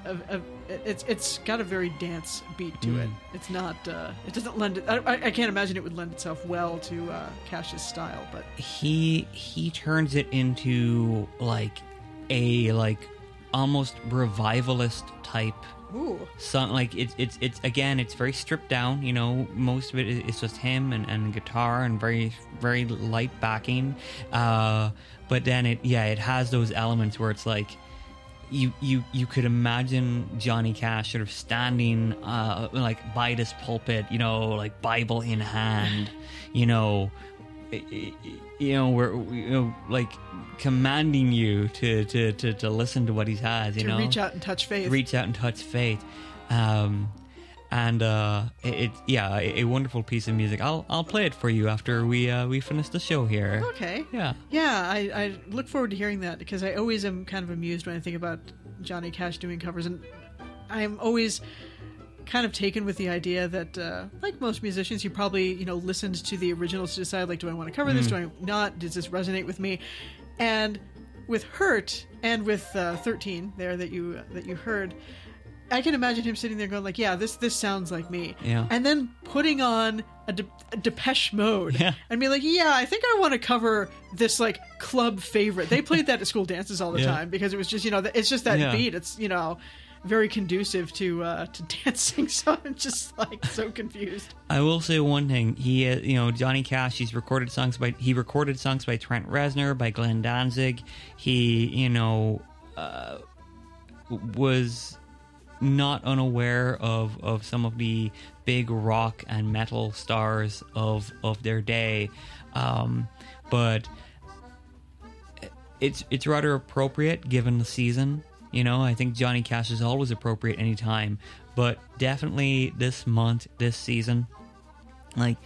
a, a, it's it's got a very dance beat to it. Mm. It's not uh, it doesn't lend it. I, I I can't imagine it would lend itself well to uh, Cash's style, but he he turns it into like a like almost revivalist type Ooh. song like it's it's it's again it's very stripped down you know most of it is just him and, and guitar and very very light backing uh but then it yeah it has those elements where it's like you you you could imagine Johnny Cash sort of standing uh like by this pulpit you know like Bible in hand you know you know we're you know like commanding you to to to, to listen to what he has you to know? reach out and touch faith. reach out and touch faith. Um and uh it, yeah a, a wonderful piece of music. I'll i'll play it for you after we uh we finish the show here. Okay. yeah. Yeah, I, I look forward to hearing that because I always am kind of amused when I think about Johnny Cash doing covers, and I'm always kind of taken with the idea that, uh, like most musicians, you probably you know listened to the originals to decide like, do I want to cover this? Mm. Do I not? Does this resonate with me? And with Hurt and with uh, 13 there that you that you heard. I can imagine him sitting there going like, "Yeah, this this sounds like me," Yeah. and then putting on a, De- a Depeche Mode Yeah. and be like, "Yeah, I think I want to cover this like club favorite." They played that at school dances all the Yeah. time because it was just you know it's just that Yeah. beat. It's you know very conducive to uh, to dancing. So I'm just like so confused. I will say one thing. He, uh, you know, Johnny Cash. He's recorded songs by he recorded songs by Trent Reznor, by Glenn Danzig. He, you know, uh, was not unaware of of some of the big rock and metal stars of of their day, um, but it's it's rather appropriate given the season. You know, I think Johnny Cash is always appropriate anytime, but definitely this month, this season, like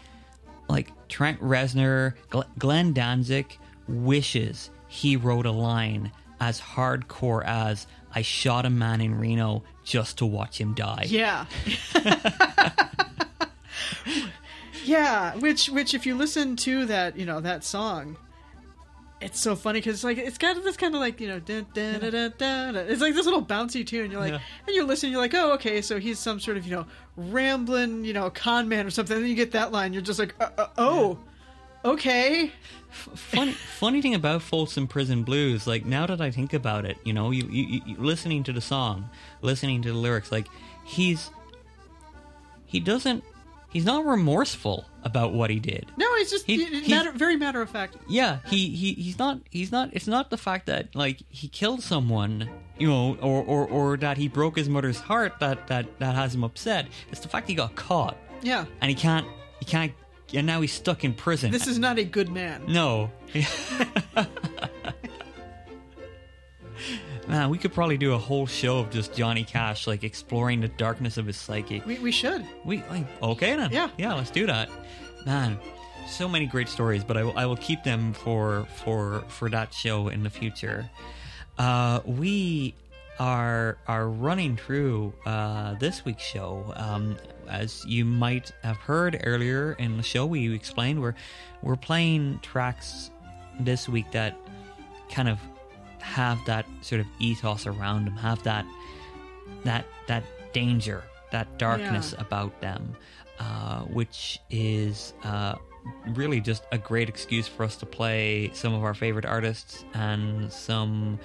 like Trent Reznor, Glenn Danzig wishes he wrote a line as hardcore as "I shot a man in Reno just to watch him die." Yeah. yeah, which which if you listen to that, you know, that song, it's so funny because it's like it's got this kind of like you know, it's like this little bouncy tune. You're like, Yeah. and you're listening, you're like, oh, okay, so he's some sort of you know rambling, you know, con man or something. And then you get that line, you're just like, uh, uh, oh, okay. funny funny thing about Folsom Prison Blues, like now that I think about it, you know, you, you, you listening to the song, listening to the lyrics, like he's he doesn't he's not remorseful about what he did. No, it's just he- matter, very matter of fact. Yeah, he, he he's not he's not it's not the fact that like he killed someone, you know, or, or, or that he broke his mother's heart that, that, that has him upset. It's the fact he got caught Yeah, and he can't he can't and now he's stuck in prison. this is not a good man. No. Man, we could probably do a whole show of just Johnny Cash, like exploring the darkness of his psyche. We, we should. We like okay then. Yeah. yeah. Let's do that. Man, so many great stories, but I will I will keep them for for for that show in the future. Uh, we are are running through uh, this week's show. Um, as you might have heard earlier in the show, we explained we're we're playing tracks this week that kind of have that sort of ethos around them, have that that that danger, that darkness Yeah. about them, uh, which is uh, really just a great excuse for us to play some of our favorite artists and some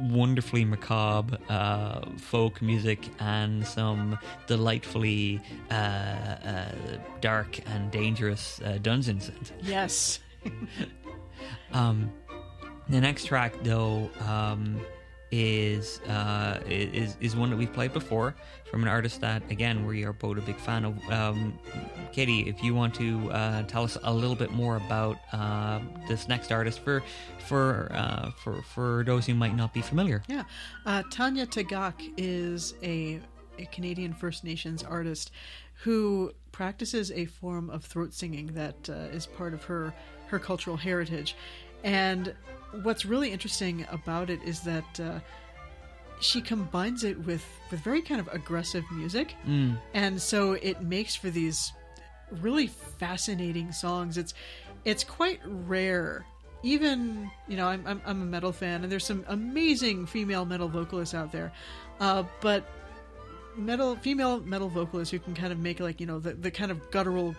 wonderfully macabre uh, folk music and some delightfully uh, uh, dark and dangerous uh, dungeons. Yes. Um, the next track, though, um, is uh, is is one that we've played before from an artist that, again, we are both a big fan of. Um, Katie, if you want to uh, tell us a little bit more about uh, this next artist for for uh, for for those who might not be familiar. Yeah. Uh, Tanya Tagaq is a, a Canadian First Nations artist who practices a form of throat singing that uh, is part of her, her cultural heritage. And what's really interesting about it is that uh, she combines it with, with very kind of aggressive music. Mm. And so it makes for these really fascinating songs. It's it's quite rare. Even you know, I'm I'm, I'm a metal fan, and there's some amazing female metal vocalists out there, uh, but metal female metal vocalists who can kind of make like you know the, the kind of guttural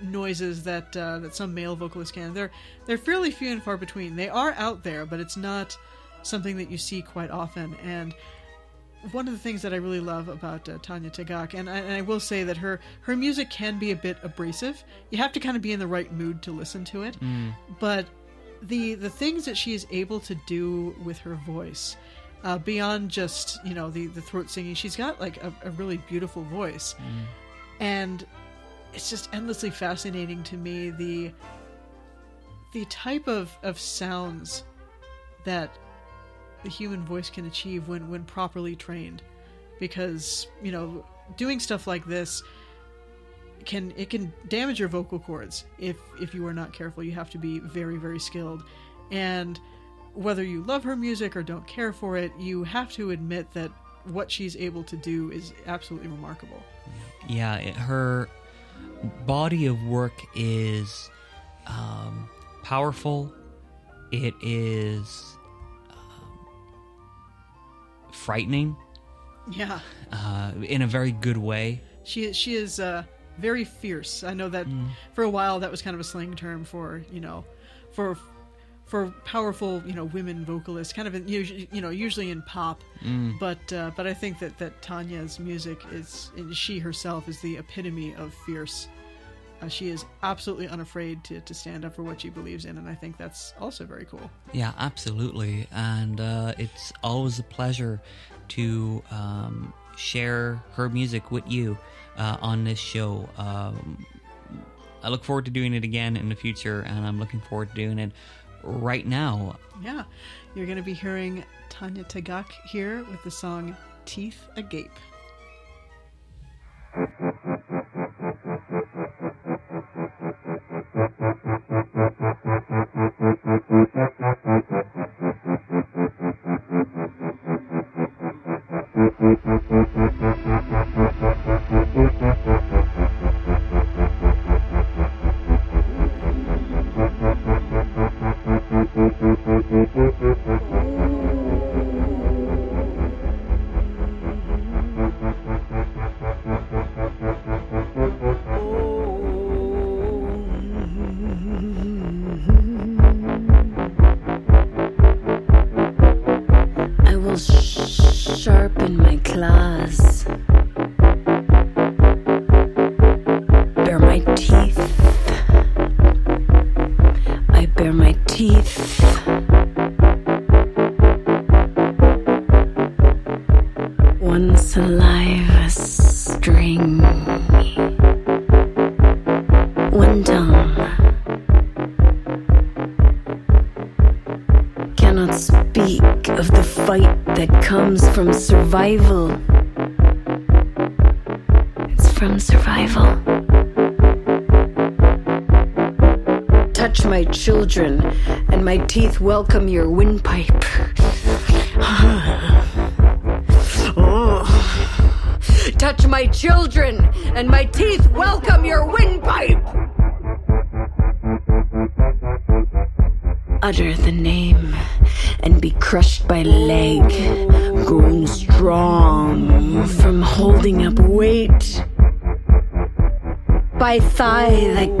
noises that uh, that some male vocalists can. They're they're fairly few and far between. They are out there, but it's not something that you see quite often. And one of the things that I really love about uh, Tanya Tagaq, and I, and I will say that her her music can be a bit abrasive. You have to kind of be in the right mood to listen to it. But the the things that she is able to do with her voice, uh, beyond just you know the the throat singing, she's got like a, a really beautiful voice, and it's just endlessly fascinating to me the the type of of sounds that the human voice can achieve when when properly trained. Because you know doing stuff like this can it can damage your vocal cords if if you are not careful. You have to be very very skilled. And whether you love her music or don't care for it you have to admit that what she's able to do is absolutely remarkable. Yeah, it, her body of work is um, powerful. It is um, frightening yeah uh, in a very good way. She she is uh, very fierce. I know that for a while that was kind of a slang term for you know, for for powerful you know women vocalists, kind of in, usually you know usually in pop. But uh, but I think that that Tanya's music is and she herself is the epitome of fierce. Uh, she is absolutely unafraid to, to stand up for what she believes in, and I think that's also very cool. Yeah, absolutely. And uh, it's always a pleasure to um, share her music with you uh, on this show. Um, I look forward to doing it again in the future, and I'm looking forward to doing it right now. Yeah, you're going to be hearing Tanya Tagaq here with the song "Teeth Agape." teeth welcome your windpipe. oh. Touch my children, and my teeth welcome your windpipe. Utter the name and be crushed by leg, grown strong from holding up weight. By thigh, like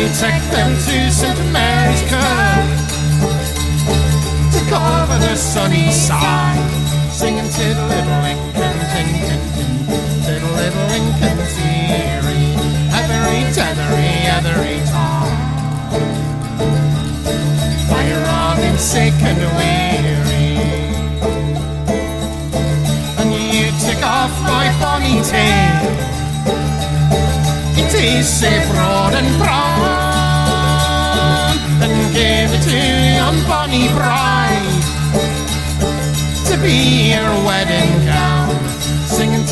I took them to St. Mary's Kirk to cover the sunny side, singing to the little Lincoln, ting, ting, ting, to the little Lincoln teary, heathery, tethery, heathery, tar. Fire on and sick and weary and you took off my bonny tail. So broad and brown, and gave it to yon bonny bride to be your wedding gown, singing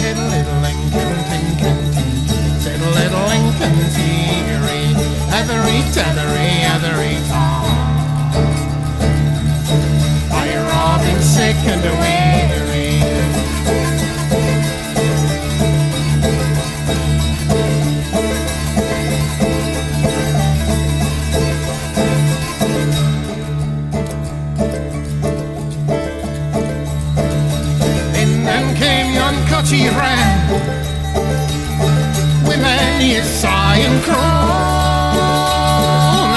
the little Lincoln teary, heathery, tethery, heathery, tar. Fire robin sick and weary. Wren with many a sigh and groan.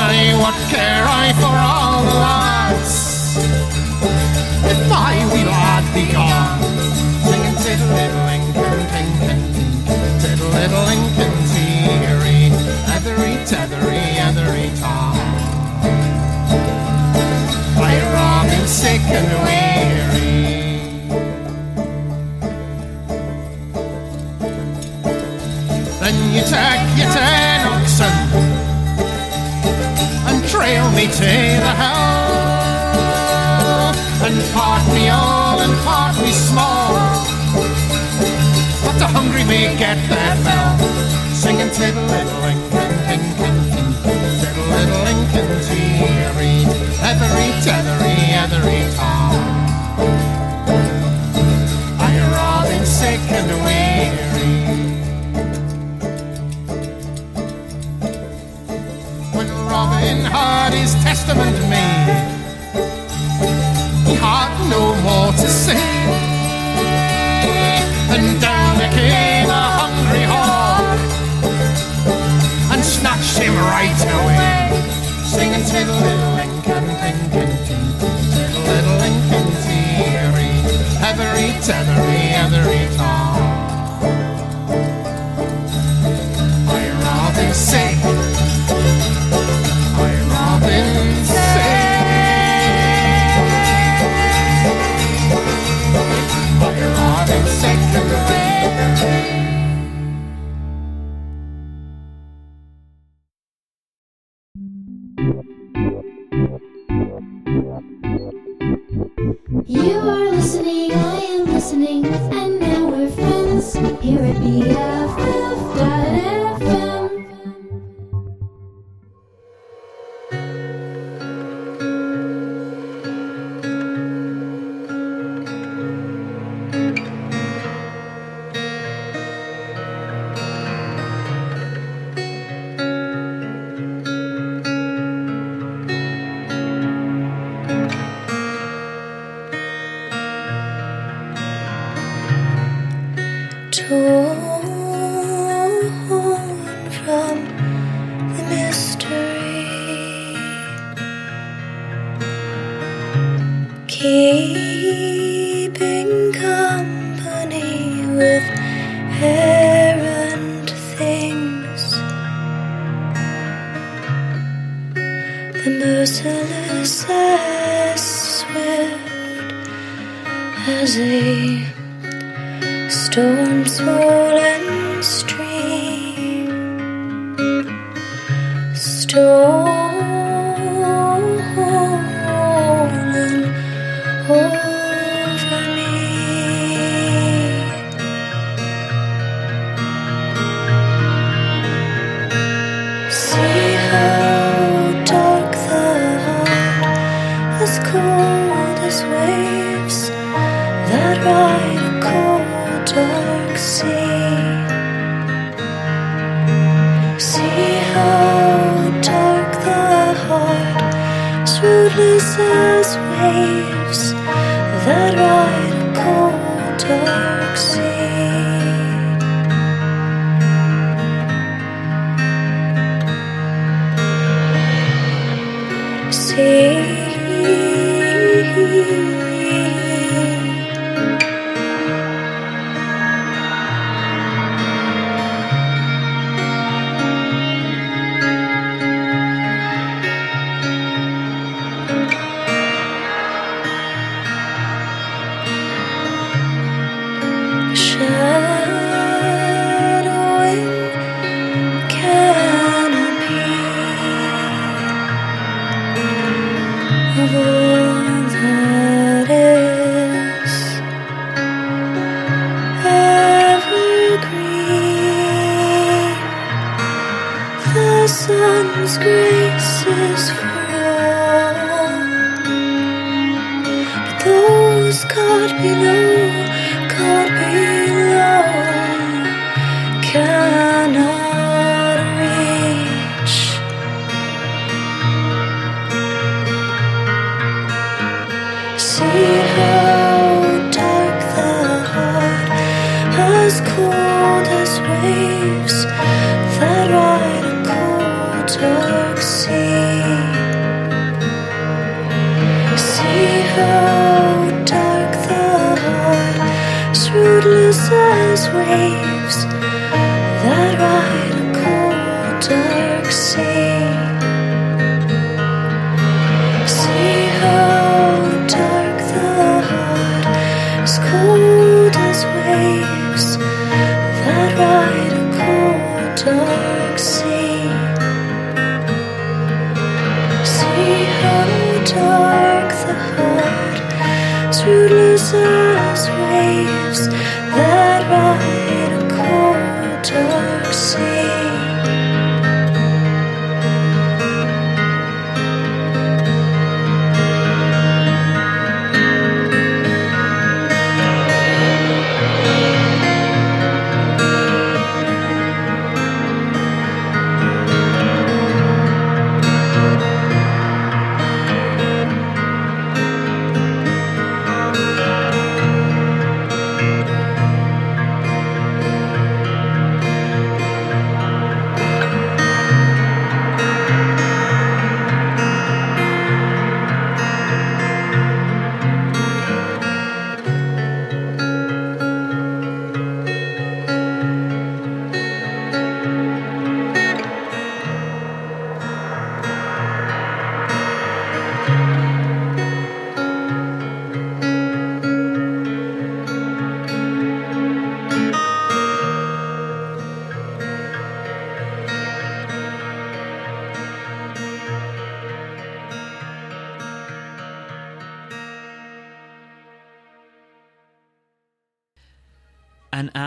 Aye, what care I for all the lads? If wee lad be gone, singing the little Lincoln, ting, ting, ting, the Lincoln teary, heathery, tethery, heathery, tar. By Robin sick and weary. Me to the hell and part me all and part me small. But the hungry may get their fill, singing the little Lincoln, ting, to the little Lincoln teary, heathery, tethery, heathery tar. Heard his testament made. He had no more to say, and down there came a hungry hawk and snatched him right away, singing to the little Lincoln, ting, ting, ting, to the little Lincoln teary, heathery, tethery, heathery tar. I Robin sick.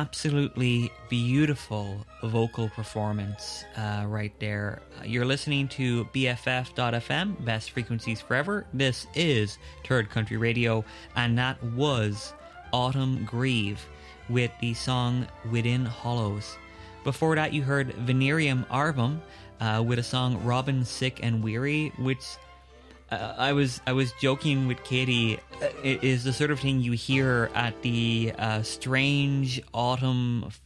Absolutely beautiful vocal performance uh, right there. Uh, You're listening to BFF.FM, Best Frequencies Forever. This is Third Country Radio, and that was Autumn Grieve with the song Within Hollows. Before that, you heard Venereum Arvum uh, with a song Robin Sick and Weary, which uh, I was I was joking with Katie. Uh, it is the sort of thing you hear at the uh, strange autumn f-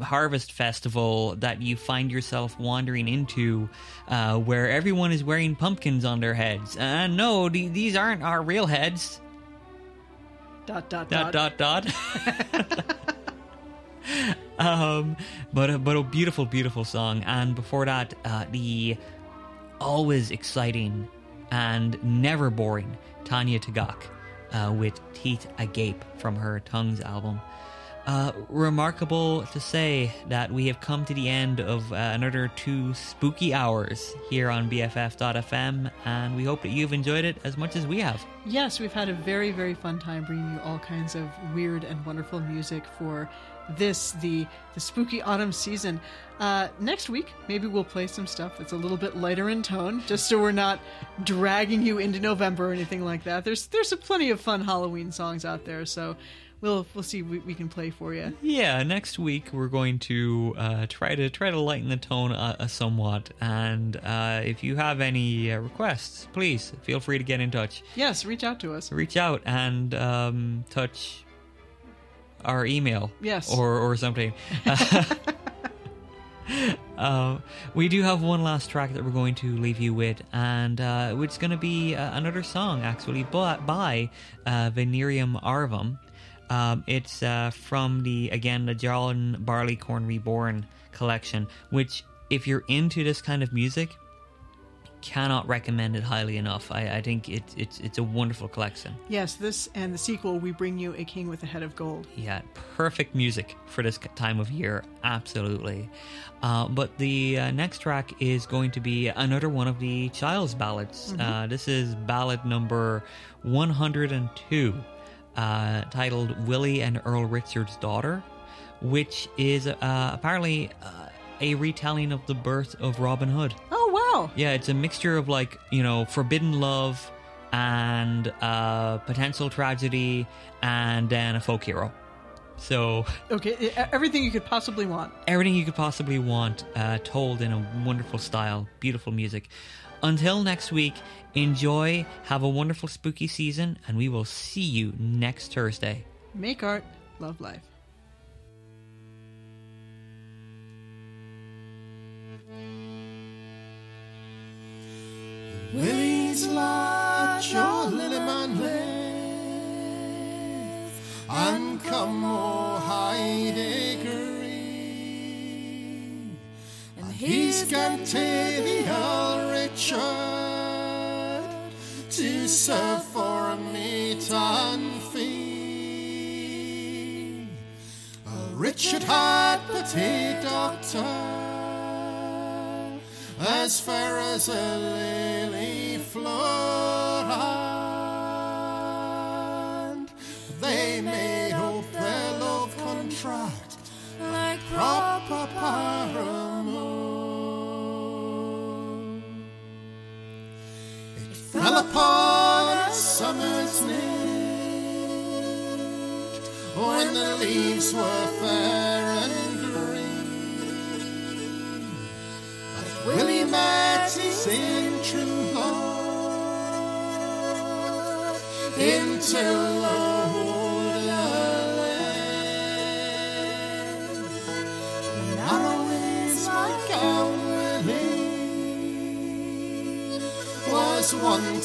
harvest festival that you find yourself wandering into, uh, where everyone is wearing pumpkins on their heads. And no, the- these aren't our real heads. Dot dot Dot dot. dot dot. um, but a, but a beautiful, beautiful song. And before that, uh, the always exciting and never boring Tanya Tagaq uh, with Teeth Agape from her Tongues album. Uh, remarkable to say that we have come to the end of uh, another two spooky hours here on BFF.fm, and we hope that you've enjoyed it as much as we have. Yes, we've had a very, very fun time bringing you all kinds of weird and wonderful music for this the the spooky autumn season. Uh, next week, maybe we'll play some stuff that's a little bit lighter in tone, just so we're not dragging you into November or anything like that. There's there's a plenty of fun Halloween songs out there, so we'll we'll see what we can play for you. Yeah, next week we're going to uh, try to try to lighten the tone uh, uh, somewhat, and uh, if you have any uh, requests, please feel free to get in touch. Yes, reach out to us. Reach out and um, touch our email. Yes. or or something. Uh, we do have one last track that we're going to leave you with, and uh, it's going to be uh, another song actually by, by uh, Venereum Arvum. Um, it's uh, from the again the John Barleycorn Reborn collection, which if you're into this kind of music, cannot recommend it highly enough. I, I think it, it's it's a wonderful collection. Yes, this and the sequel, we bring you a king with a head of gold. Yeah, perfect music for this time of year, absolutely. Uh, but the uh, next track is going to be another one of the Child's ballads. Mhm. Uh, this is ballad number 102, uh, titled Willie and Earl Richard's Daughter, which is uh, apparently uh, a retelling of the birth of Robin Hood. Oh wow! Yeah, it's a mixture of like you know forbidden love and uh, potential tragedy, and then a folk hero. So Okay, everything you could possibly want. everything you could possibly want, uh, told in a wonderful style, beautiful music. Until next week, enjoy, have a wonderful spooky season, and we will see you next Thursday. Make art, love life. Willie's large, your lily man live, and come o' high degree. And he's gone to the Earl Richard to serve for meat and fee. Richard had but a doctor as fair as a lily flower, and they made hope their love contract like proper paramour. It fell upon a summer's night when the leaves were fair into the woodland. Narrow is my gown, Willie was one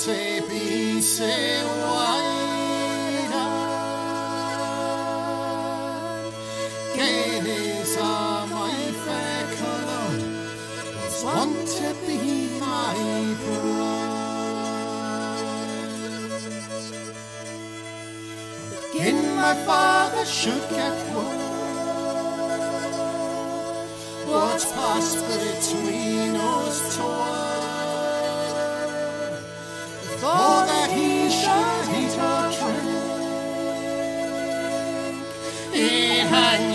my father should get word what's passed between us twain. For that he should eat or drink, he hang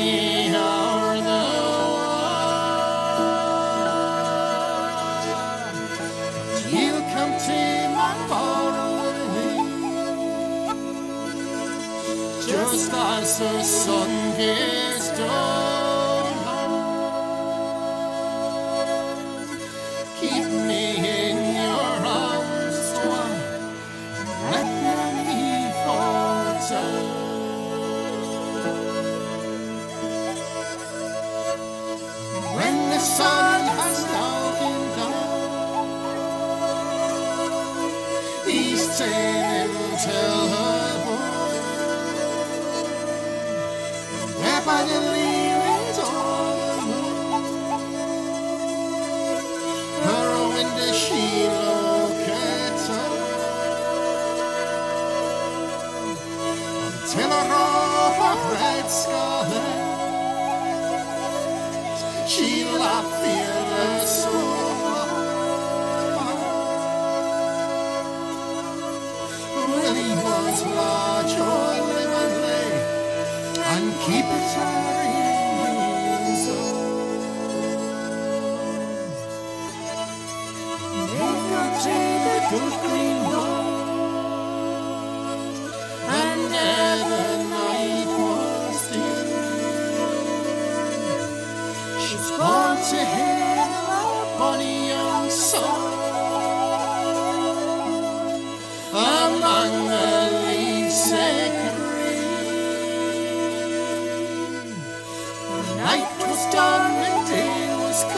as the sun There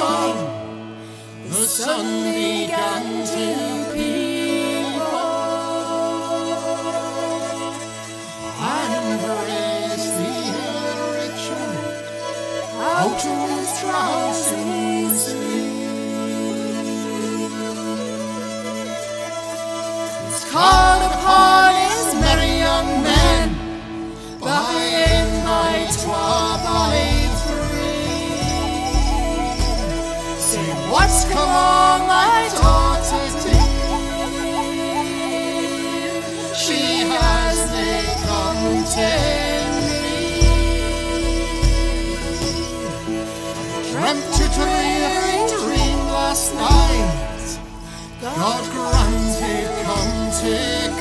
come, the sun began to Come on, my daughter, dear. She has become me. Dreamt a dreary dream last night. God grant it come to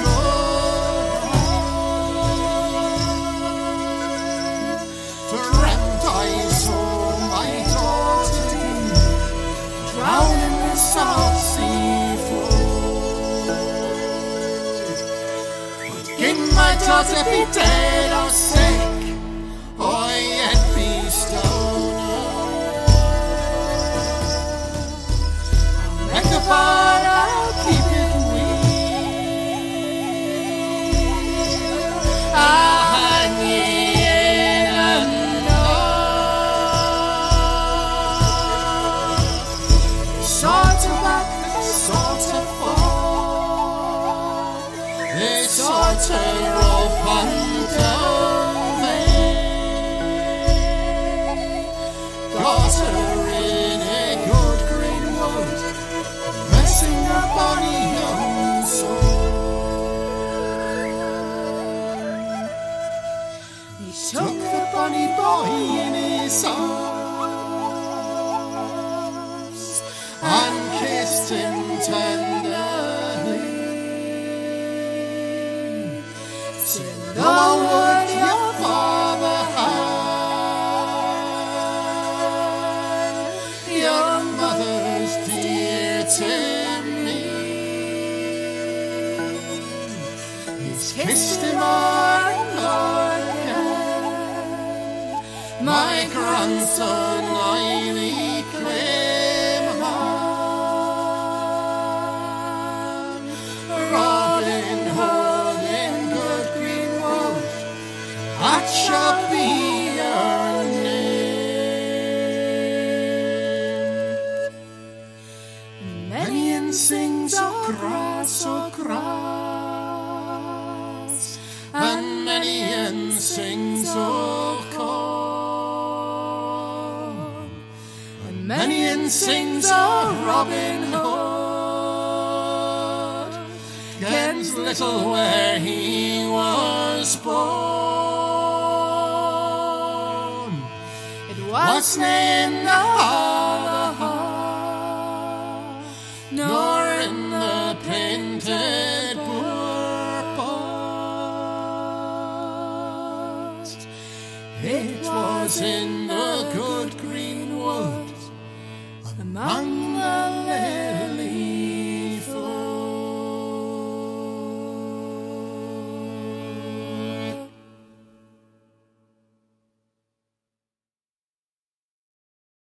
cause every é Sun. sings of Robin Hood. Kens little where he was born. It was in the hall, nor in the painted purport. It was in